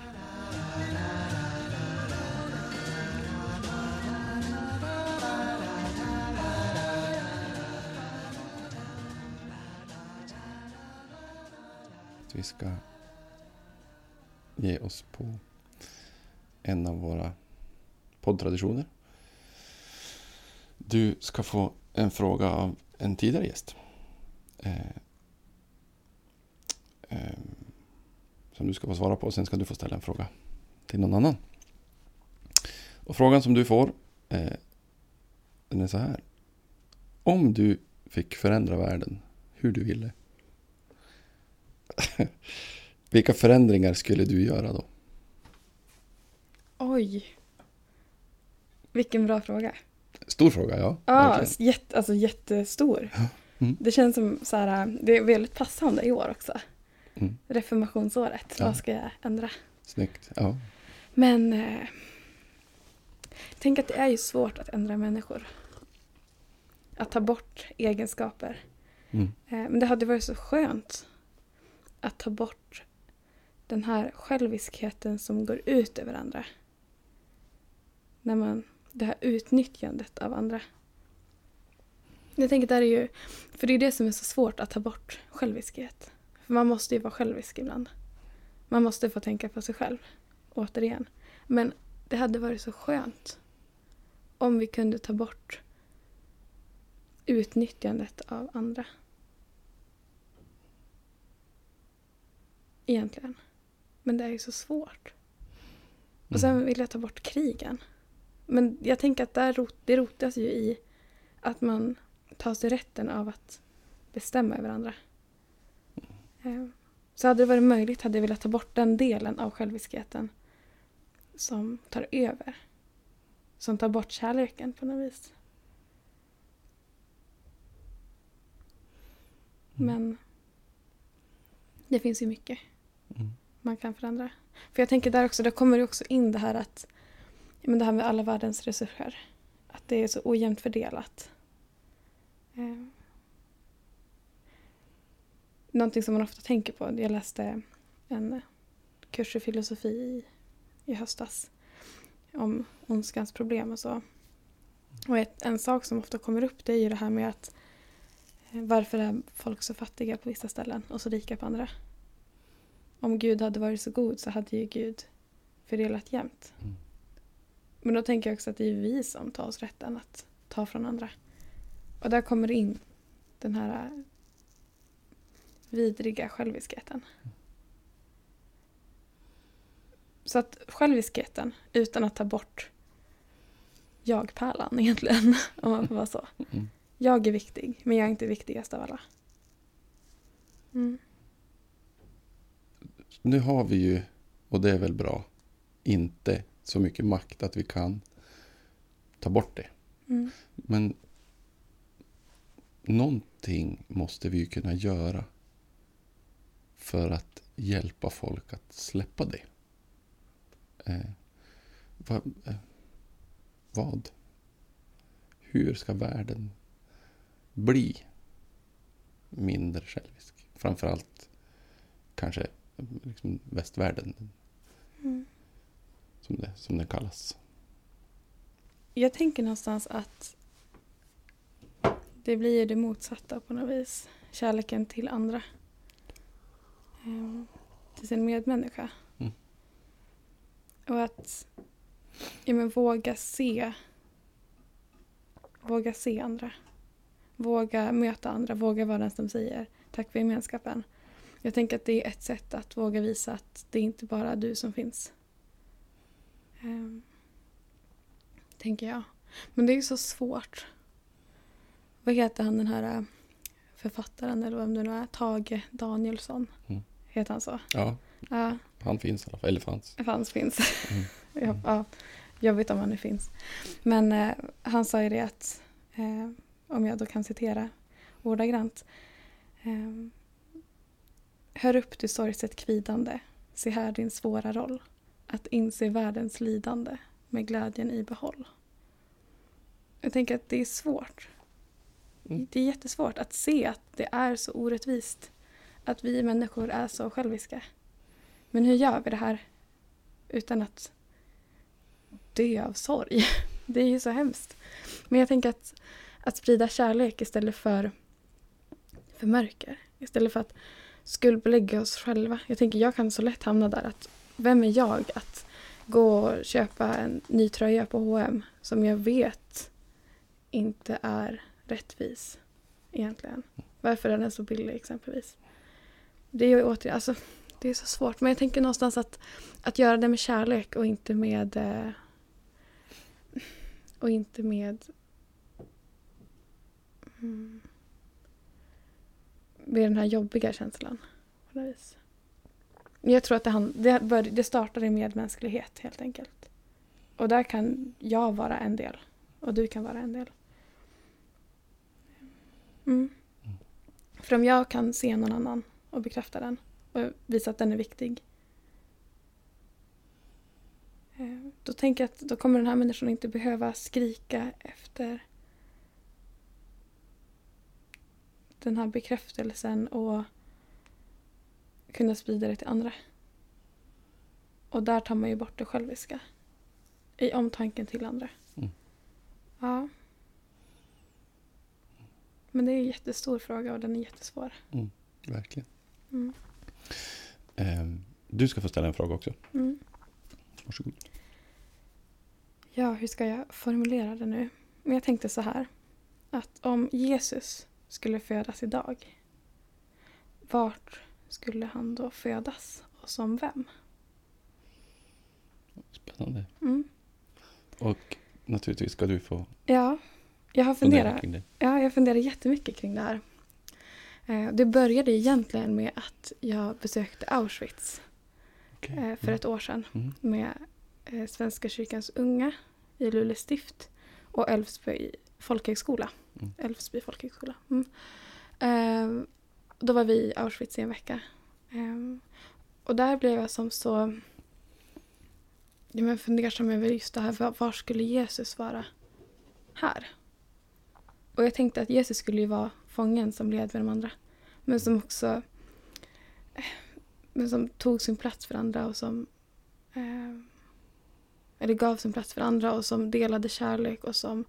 Vi ska ge oss på en av våra poddtraditioner. Du ska få en fråga av en tidigare gäst. Eh, eh, som du ska få svara på. Sen ska du få ställa en fråga till någon annan. Och frågan som du får, eh, den är så här. Om du fick förändra världen hur du ville. [laughs] Vilka förändringar skulle du göra då? Oj! Vilken bra fråga. Stor fråga, ja. Ja, jätte, alltså jättestor. Mm. Det känns som så här, det är väldigt passande i år också. Mm. Reformationsåret. Ja. Vad ska jag ändra? Snyggt. Ja. Men eh, tänk att det är ju svårt att ändra människor. Att ta bort egenskaper. Mm. Eh, men det hade varit så skönt att ta bort den här själviskheten som går ut över andra. När man, det här utnyttjandet av andra. Jag tänker det är ju, för det är det som är så svårt att ta bort själviskhet. För man måste ju vara självisk ibland. Man måste få tänka på sig själv, återigen. Men det hade varit så skönt om vi kunde ta bort utnyttjandet av andra. Egentligen. Men det är ju så svårt. Och sen Mm. vill jag ta bort krigen. Men jag tänker att där rot, det rotas ju i att man tar sig rätten av att bestämma över andra. Eh, Så hade det varit möjligt hade jag velat ta bort den delen av själviskheten som tar över. Som tar bort kärleken på något vis. Mm. Men det finns ju mycket Mm. man kan förändra. För jag tänker där också, där kommer det också in det här att men det här med alla världens resurser. Att det är så ojämnt fördelat. Eh, någonting som man ofta tänker på. Jag läste en kurs i filosofi i, i höstas. Om ondskans problem och så. Och ett, en sak som ofta kommer upp det är ju det här med att eh, varför är folk så fattiga på vissa ställen och så rika på andra? Om Gud hade varit så god så hade ju Gud fördelat jämnt. Mm. Men då tänker jag också att det är vi som tar oss rätten att ta från andra. Och där kommer det in den här vidriga själviskheten. Så att själviskheten, utan att ta bort jag-pärlan egentligen, [laughs] om man får vara så. Mm. Jag är viktig, men jag är inte viktigast av alla. Mm. Nu har vi ju, och det är väl bra, inte så mycket makt att vi kan ta bort det. Mm. Men någonting måste vi ju kunna göra för att hjälpa folk att släppa det. Eh, va, eh, vad? Hur ska världen bli mindre självisk? Framförallt kanske liksom västvärlden Mm. som, det, som den kallas. Jag tänker någonstans att det blir ju det motsatta på något vis. Kärleken till andra. Ehm, till sin medmänniska. Mm. Och att ja, men våga se. Våga se andra. Våga möta andra. Våga vara den som säger tack för gemenskapen. Jag tänker att det är ett sätt att våga visa att det är inte bara du som finns. Ehm, tänker jag. Men det är ju så svårt. Vad heter han den här äh, författaren eller vem det nu är? Tage Danielsson. Mm. Heter han så? Ja, Ja, han finns i alla fall. Eller fanns. fanns finns. Mm. [laughs] ja, ja, jag vet om han nu finns. Men eh, han sa ju det att, eh, om jag då kan citera ordagrant. Eh, Hör upp du sorgset kvidande, se här din svåra roll. Att inse världens lidande med glädjen i behåll. Jag tänker att det är svårt. Mm. Det är jättesvårt att se att det är så orättvist. Att vi människor är så själviska. Men hur gör vi det här utan att dö av sorg? [laughs] Det är ju så hemskt. Men jag tänker att, att sprida kärlek istället för, för mörker. Istället för att skuldbelägga oss själva. Jag tänker jag kan så lätt hamna där att vem är jag att gå och köpa en ny tröja på H&M som jag vet inte är rättvis egentligen. Varför är den så billig exempelvis? Det är ju återigen, alltså det är så svårt. Men jag tänker någonstans att, att göra det med kärlek och inte med eh, och inte med mm, med den här jobbiga känslan. På något vis. Jag tror att det, det, bör, det startar i medmänsklighet helt enkelt. Och där kan jag vara en del. Och du kan vara en del. Mm. För om jag kan se någon annan och bekräfta den och visa att den är viktig. eh, Då tänker jag att då kommer den här människan inte behöva skrika efter den här bekräftelsen och kunna sprida det till andra. Och där tar man ju bort det själviska. I omtanken till andra. Mm. Ja. Men det är en jättestor fråga och den är jättesvår. Verkligen. Mm. Ehm, du ska få ställa en fråga också. Mm. Varsågod. Ja, hur ska jag formulera det nu? Men jag tänkte så här. Att om Jesus skulle födas idag. Vart skulle han då födas? Och som vem? Spännande. Mm. Och naturligtvis ska du få Ja, jag har fundera funderat. det. Ja, jag funderar jättemycket kring det här. Eh, Det började egentligen med att jag besökte Auschwitz Okej. eh, för ett år sedan Mm. med eh, Svenska kyrkans unga i Luleå stift och Älvsby folkhögskola. Mm. Älvsby folkhögskola. Mm. Eh, då var vi i Auschwitz i en vecka. Eh, och där blev jag som så ja, men fundersam över just det här, var skulle Jesus vara här? Och jag tänkte att Jesus skulle ju vara fången som led med de andra. Men som också eh, men som tog sin plats för andra och som eh, eller gav sin plats för andra och som delade kärlek och som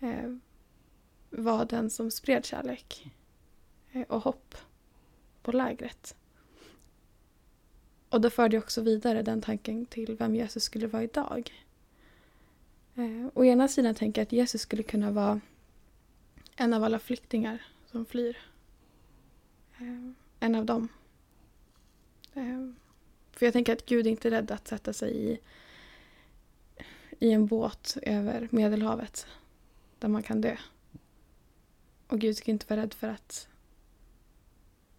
eh, var den som spred kärlek eh, och hopp på lägret. Och då förde jag också vidare den tanken till vem Jesus skulle vara idag. Eh, å ena sidan tänker jag att Jesus skulle kunna vara en av alla flyktingar som flyr. Eh, en av dem. Eh, för jag tänker att Gud är inte rädd att sätta sig i, i en båt över Medelhavet där man kan dö. Och Gud ska inte vara rädd för att,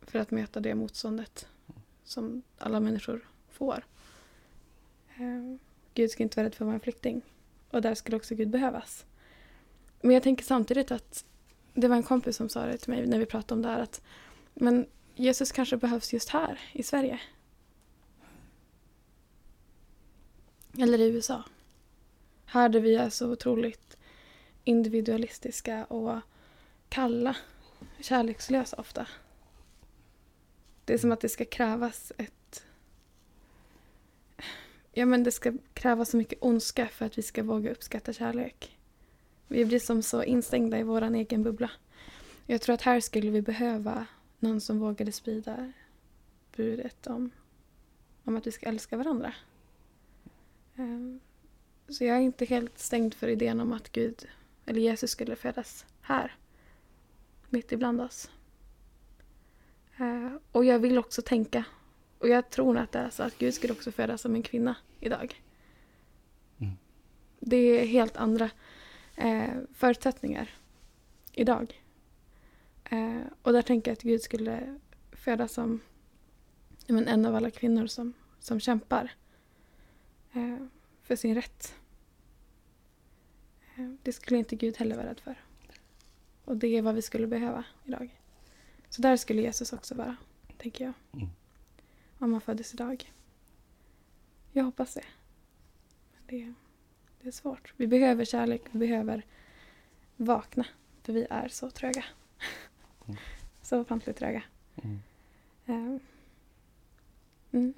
för att möta det motståndet som alla människor får. Eh, Gud ska inte vara rädd för att vara en flykting. Och där skulle också Gud behövas. Men jag tänker samtidigt att det var en kompis som sa det till mig när vi pratade om det här att men Jesus kanske behövs just här i Sverige. Eller i USA. Här där vi är så otroligt individualistiska och kalla, kärlekslösa ofta. Det är som att det ska krävas ett... Ja, men det ska krävas så mycket ondska för att vi ska våga uppskatta kärlek. Vi blir som så instängda i vår egen bubbla. Jag tror att här skulle vi behöva någon som vågade sprida budet om, om att vi ska älska varandra. Ehm, Så jag är inte helt stängd för idén om att Gud, eller Jesus skulle födas här. Mitt ibland oss. Eh, Och jag vill också tänka, och jag tror att det är så att Gud skulle också födas som en kvinna idag. Mm. Det är helt andra eh, förutsättningar idag. Eh, och där tänker jag att Gud skulle födas som men en av alla kvinnor som, som kämpar eh, för sin rätt. Eh, det skulle inte Gud heller vara rädd för. Och det är vad vi skulle behöva idag. Så där skulle Jesus också vara, tänker jag. Mm. Om han föddes idag. Jag hoppas det. Men det, det är svårt. Vi behöver kärlek, vi behöver vakna. För vi är så tröga. Mm. [laughs] så ofantligt tröga. Mm. Eh, Mm.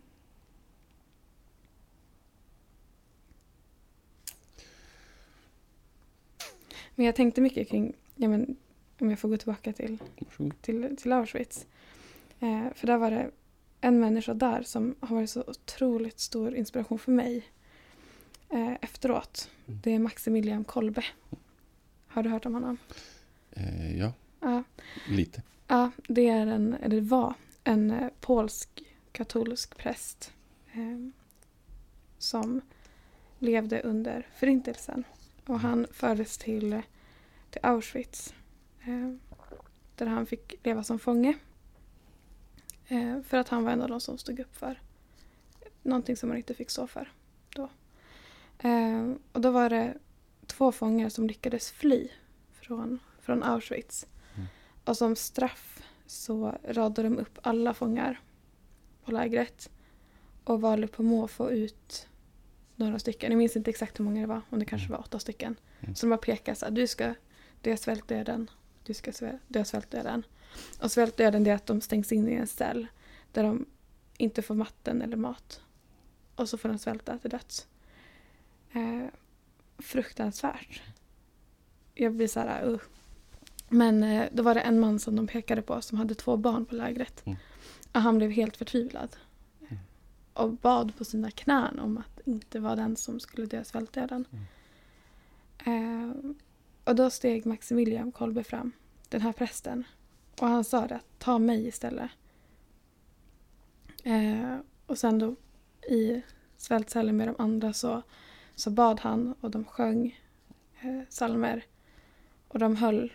Men jag tänkte mycket kring, ja men, om jag får gå tillbaka till, till, till Auschwitz. Eh, för där var det en människa där som har varit så otroligt stor inspiration för mig eh, efteråt. Mm. Det är Maximilian Kolbe. Har du hört om honom? Eh, ja, Ja. lite. Ja, det är en, eller var en eh, polsk katolsk präst eh, som levde under förintelsen. Och han fördes till, till Auschwitz eh, där han fick leva som fånge. Eh, för att han var en av de som stod upp för någonting som man inte fick stå för. Eh, och då var det två fångar som lyckades fly från, från Auschwitz. Mm. Och som straff så radade de upp alla fångar på lägret och valde på måfå ut några stycken. Jag minns inte exakt hur många det var, om det kanske var åtta stycken. Mm. Så de bara pekade så här, du ska dö svältdöden, du ska dö svältdöden. Och svältdöden det är att de stängs in i en cell där de inte får vatten eller mat. Och så får de svälta till döds. Eh, fruktansvärt. Jag blir så här, uh. Men eh, då var det en man som de pekade på som hade två barn på lägret. Mm. Och han blev helt förtvivlad. Mm. Och bad på sina knän om att inte vara den som skulle dö svältdöden. Eh, och då steg Maximilian Kolbe fram, den här prästen. Och han sa att ta mig istället. Eh, och sen då i svältcellen med de andra så, så bad han och de sjöng eh, salmer. Och de höll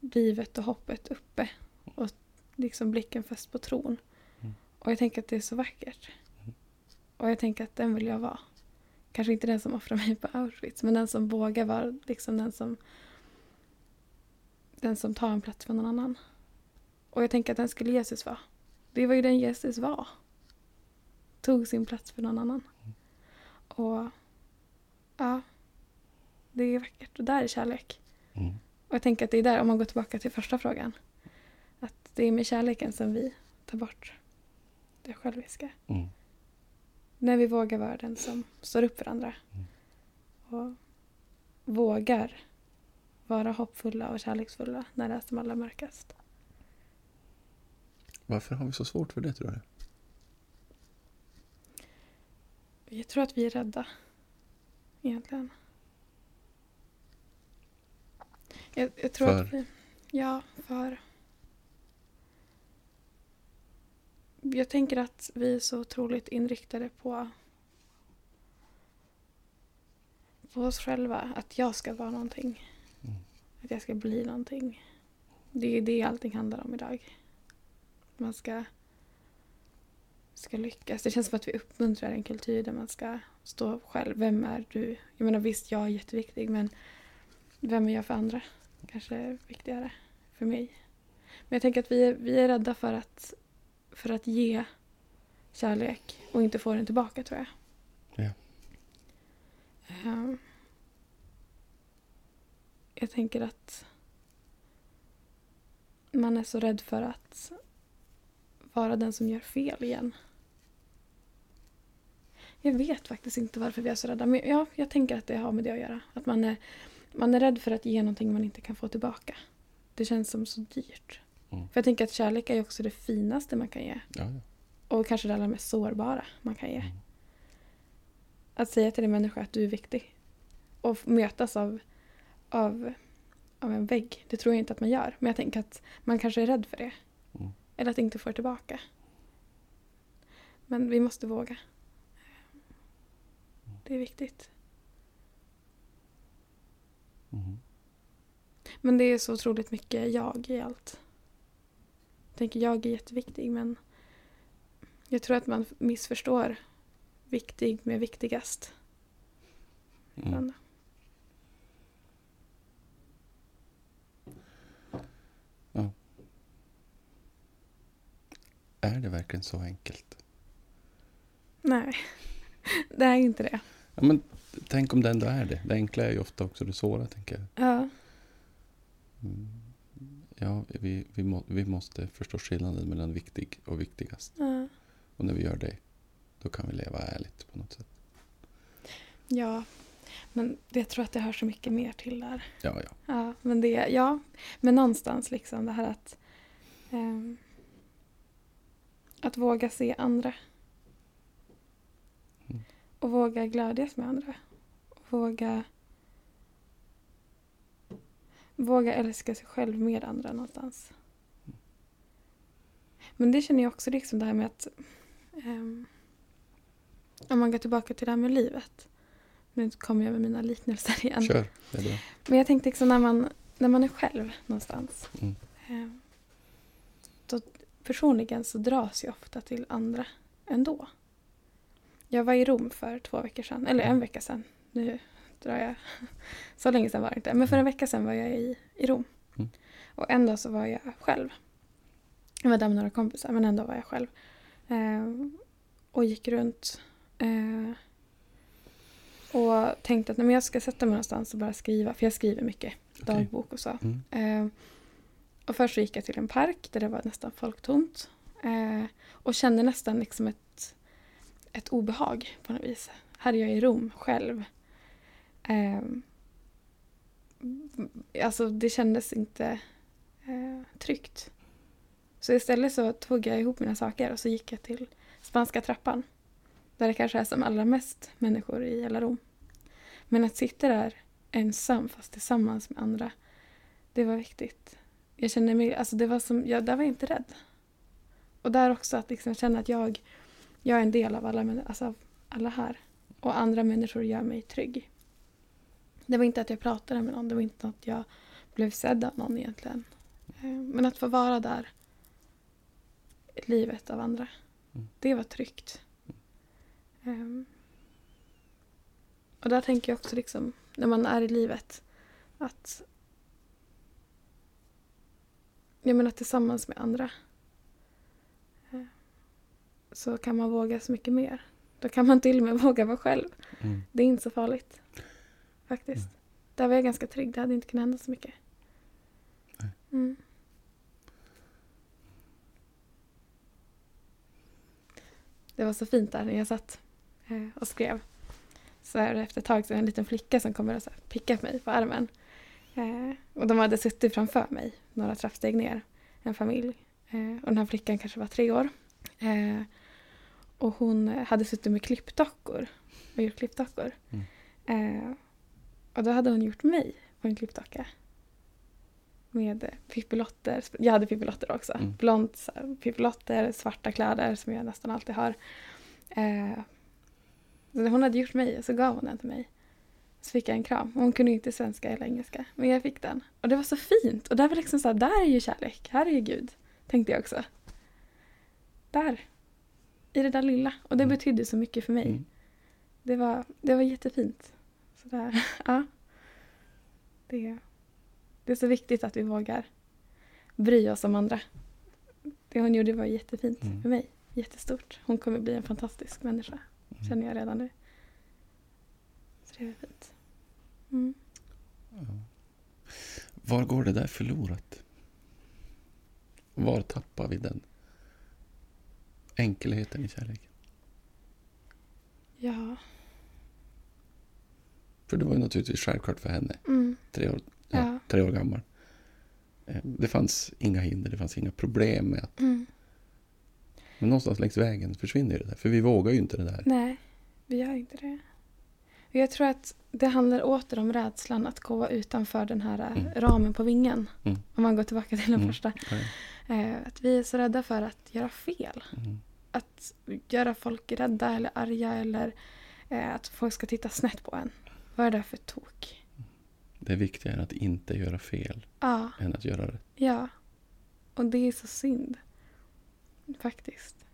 livet och hoppet uppe. Och liksom blicken fäst på tron. Mm. Och jag tänker att det är så vackert. Mm. Och jag tänker att den vill jag vara. kanske inte den som offrar mig på Auschwitz, men den som vågar vara liksom den som den som tar en plats för någon annan. Och jag tänker att den skulle Jesus vara. Det var ju den Jesus var. Tog sin plats för någon annan. Och ja, det är vackert. Och där är kärlek. Mm. Och jag tänker att det är där, om man går tillbaka till första frågan, att det är med kärleken som vi tar bort det själviska. Mm. När vi vågar vara den som står upp för andra. Och vågar vara hoppfulla och kärleksfulla när det är som allra mörkast. Varför har vi så svårt för det tror du? Jag tror att vi är rädda. Egentligen. Jag, jag tror att För? vi... Ja, för... Jag tänker att vi är så otroligt inriktade på på oss själva. Att jag ska vara någonting. Mm. Att jag ska bli någonting. Det är det allting handlar om idag. Man ska, ska lyckas. Det känns som att vi uppmuntrar en kultur där man ska stå själv. Vem är du? Jag menar visst, jag är jätteviktig men vem är jag för andra? Kanske är viktigare för mig. Men jag tänker att vi är, vi är rädda för att, för att ge kärlek och inte få den tillbaka tror jag. Ja. Ehm, jag tänker att man är så rädd för att vara den som gör fel igen. Jag vet faktiskt inte varför vi är så rädda. Men ja, jag tänker att det har med det att göra. Att man är, man är rädd för att ge någonting man inte kan få tillbaka. Det känns som så dyrt. Mm. För jag tänker att kärlek är också det finaste man kan ge. Ja, ja. Och kanske det allra mest sårbara man kan ge. Mm. Att säga till en människa att du är viktig. Och mötas av, av, av en vägg. Det tror jag inte att man gör. Men jag tänker att man kanske är rädd för det. Mm. Eller att inte få det tillbaka. Men vi måste våga. Det är viktigt. Mm. Men det är så otroligt mycket jag i allt. Jag tänker jag är jätteviktig men jag tror att man missförstår viktig med viktigast. Mm. ibland. Är det verkligen så enkelt? Nej, [laughs] det är inte det. Ja, men tänk om det ändå är det. Det enkla är ju ofta också det svåra, tänker jag. Ja, Mm. Ja, vi, vi, må, vi måste förstå skillnaden mellan viktig och viktigast. ja, Och när vi gör det, då kan vi leva ärligt på något sätt. ja. Men det, jag tror att det hör så mycket mer till där. Ja, ja. Ja, men det, ja, men någonstans liksom det här att ehm, att våga se andra. Och våga glädjas med andra. Och våga våga älska sig själv med andra någonstans. Men det känner jag också liksom det här med att ehm, om man går tillbaka till det här med livet. Nu kommer jag med mina liknelser igen. Kör. Men jag tänkte liksom när man, när man är själv någonstans. Mm. Eh, då personligen så dras jag ofta till andra ändå. Jag var i Rom för två veckor sedan, eller en vecka sedan. Nu drar jag, [laughs] så länge sedan var det inte. Men för en vecka sedan var jag i, i Rom. Mm. Och en dag så var jag själv. Jag var där med några kompisar men ändå var jag själv. Eh, och gick runt. Eh, och tänkte att nej, men jag ska sätta mig någonstans och bara skriva. För jag skriver mycket Okej. dagbok och så. Mm. Eh, och först så gick jag till en park där det var nästan folktomt. Eh, och kände nästan liksom ett, ett obehag på något vis. Här är jag i Rom själv. Eh, alltså det kändes inte eh, tryggt. Så istället så tog jag ihop mina saker och så gick jag till Spanska trappan. Där det kanske är som allra mest människor i hela Rom. Men att sitta där ensam fast tillsammans med andra, det var viktigt. Jag kände mig, alltså det var som, jag, där var jag inte rädd. Och där också att liksom känna att jag, jag är en del av alla, alltså av alla här. Och andra människor gör mig trygg. Det var inte att jag pratade med någon, det var inte att jag blev sedd av någon egentligen. Eh, Men att få vara där livet av andra, Mm. det var tryggt. Ehm, Och där tänker jag också liksom, när man är i livet, att jag menar tillsammans med andra så kan man våga så mycket mer. Då kan man till och med [laughs] våga vara själv. Mm. Det är inte så farligt. Faktiskt. Där var jag ganska trygg. Det hade inte kunnat hända så mycket. Mm. Det var så fint där när jag satt eh, och skrev. Så är det efter ett tag så är det en liten flicka som kommer och så här pickar på mig på armen. Eh, och de hade suttit framför mig några trappsteg ner. En familj. Eh, och den här flickan kanske var tre år. Eh, och hon hade suttit med klippdockor och gjort klippdockor. Eh, och då hade hon gjort mig på en klippdocka. Med eh, pippilotter. Jag hade pippilotter också. Mm. Blont pippilotter, svarta kläder som jag nästan alltid har. Eh, så hon hade gjort mig och så gav hon den till mig. Så fick jag en kram. Hon kunde inte svenska eller engelska. Men jag fick den. Och det var så fint. Och där var liksom så här, där är ju kärlek. Här är ju Gud. Tänkte jag också. Där. I det där lilla. Och det Mm. betydde så mycket för mig. Mm. Det var, det var jättefint. Så där, [laughs] ja. Det, det är så viktigt att vi vågar bry oss om andra. Det hon gjorde var jättefint Mm. för mig. Jättestort. Hon kommer bli en fantastisk människa. Mm. Känner jag redan nu. Så det var fint. Mm. Ja. Var går det där förlorat? Var tappar vi den enkelheten i kärleken? Ja. För det var ju naturligtvis självklart för henne. Mm. Tre år, ja, Ja. tre år gammal. Eh, Det fanns inga hinder, det fanns inga problem med att... Mm. Men någonstans längs vägen försvinner det där. För vi vågar ju inte det där. Nej, vi gör inte det. Och Jag tror att det handlar åter om rädslan att gå utanför den här eh, Mm. ramen på vingen. Mm. Om man går tillbaka till den Mm. första. Eh, att vi är så rädda för att göra fel. Att göra folk rädda eller arga eller eh, att folk ska titta snett på en. Vad är det för tok? Det är viktigare att inte göra fel Ja, än att göra rätt. ja. Och det är så synd. Faktiskt.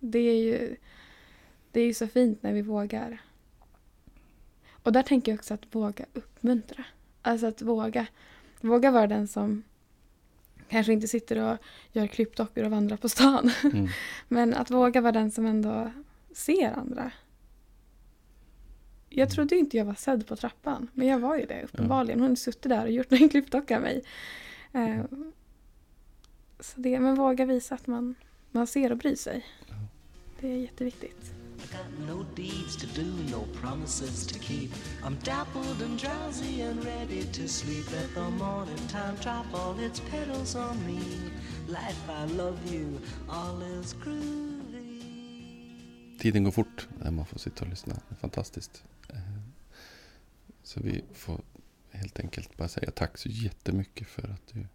Det är ju det är ju så fint när vi vågar. Och där tänker jag också att våga uppmuntra. Alltså att våga. Våga vara den som kanske inte sitter och gör klippdockor och vandrar på stan. Mm. [laughs] Men att våga vara den som ändå ser andra. Jag trodde ju inte jag var sedd på trappan. Men jag var ju det uppenbarligen. Hon suttit där och gjort en [laughs] klippdocka av mig. Eh, så det, men våga visa att man, man ser och bryr sig. Det är jätteviktigt. Got no deeds to do, no promises to keep. I'm dappled and drowsy and ready to sleep. Let the morning time drop all its petals on me. Life, I love you, all is groovy. Tiden går fort när man får sitta och lyssna. Det är fantastiskt. Eh, så vi får helt enkelt bara säga tack så jättemycket för att du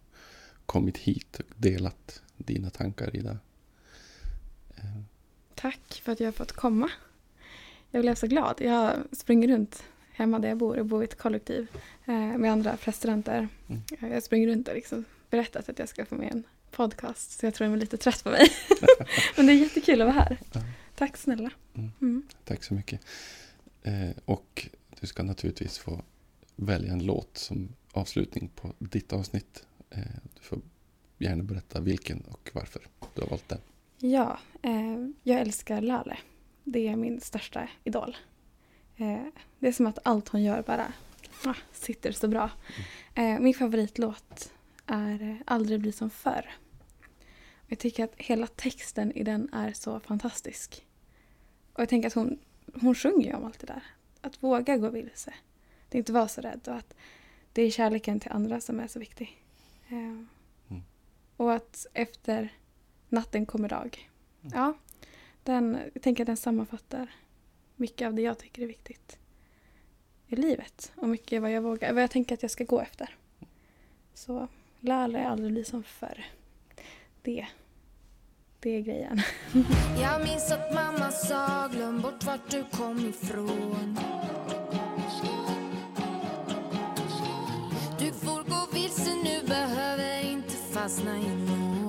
kommit hit och delat dina tankar Ida. Eh, Tack för att jag har fått komma. Jag blev så glad. Jag springer runt hemma där jag bor. Jag bor i ett kollektiv eh, med andra präststudenter. Mm. Eh, Jag springer runt och liksom berättat att jag ska få med en podcast. Så jag tror de är lite trött på mig. [laughs] Men det är jättekul att vara här. Tack snälla. Mm. Mm. Tack så mycket. Eh, Och du ska naturligtvis få välja en låt som avslutning på ditt avsnitt. Du får gärna berätta vilken och varför du har valt den. Ja, eh, jag älskar Lale. Det är min största idol. Eh, det är som att allt hon gör bara ah, sitter så bra. Eh, min favoritlåt är eh, Aldrig bli som förr. Jag tycker att hela texten i den är så fantastisk. Och jag tänker att hon, hon sjunger ju om allt det där. Att våga gå vilse. Det inte vara så rädd och att det är kärleken till andra som är så viktig. Eh, Och att efter natten kommer dag. Ja, den, jag tänker att den sammanfattar mycket av det jag tycker är viktigt i livet. Och mycket vad jag vågar, vad jag tänker att jag ska gå efter. Så Lale är aldrig bli som förr. Det, det är grejen. [laughs] Jag minns att mamma sa glöm bort vart du kom ifrån Du får gå vilse nu, behöver inte fastna i något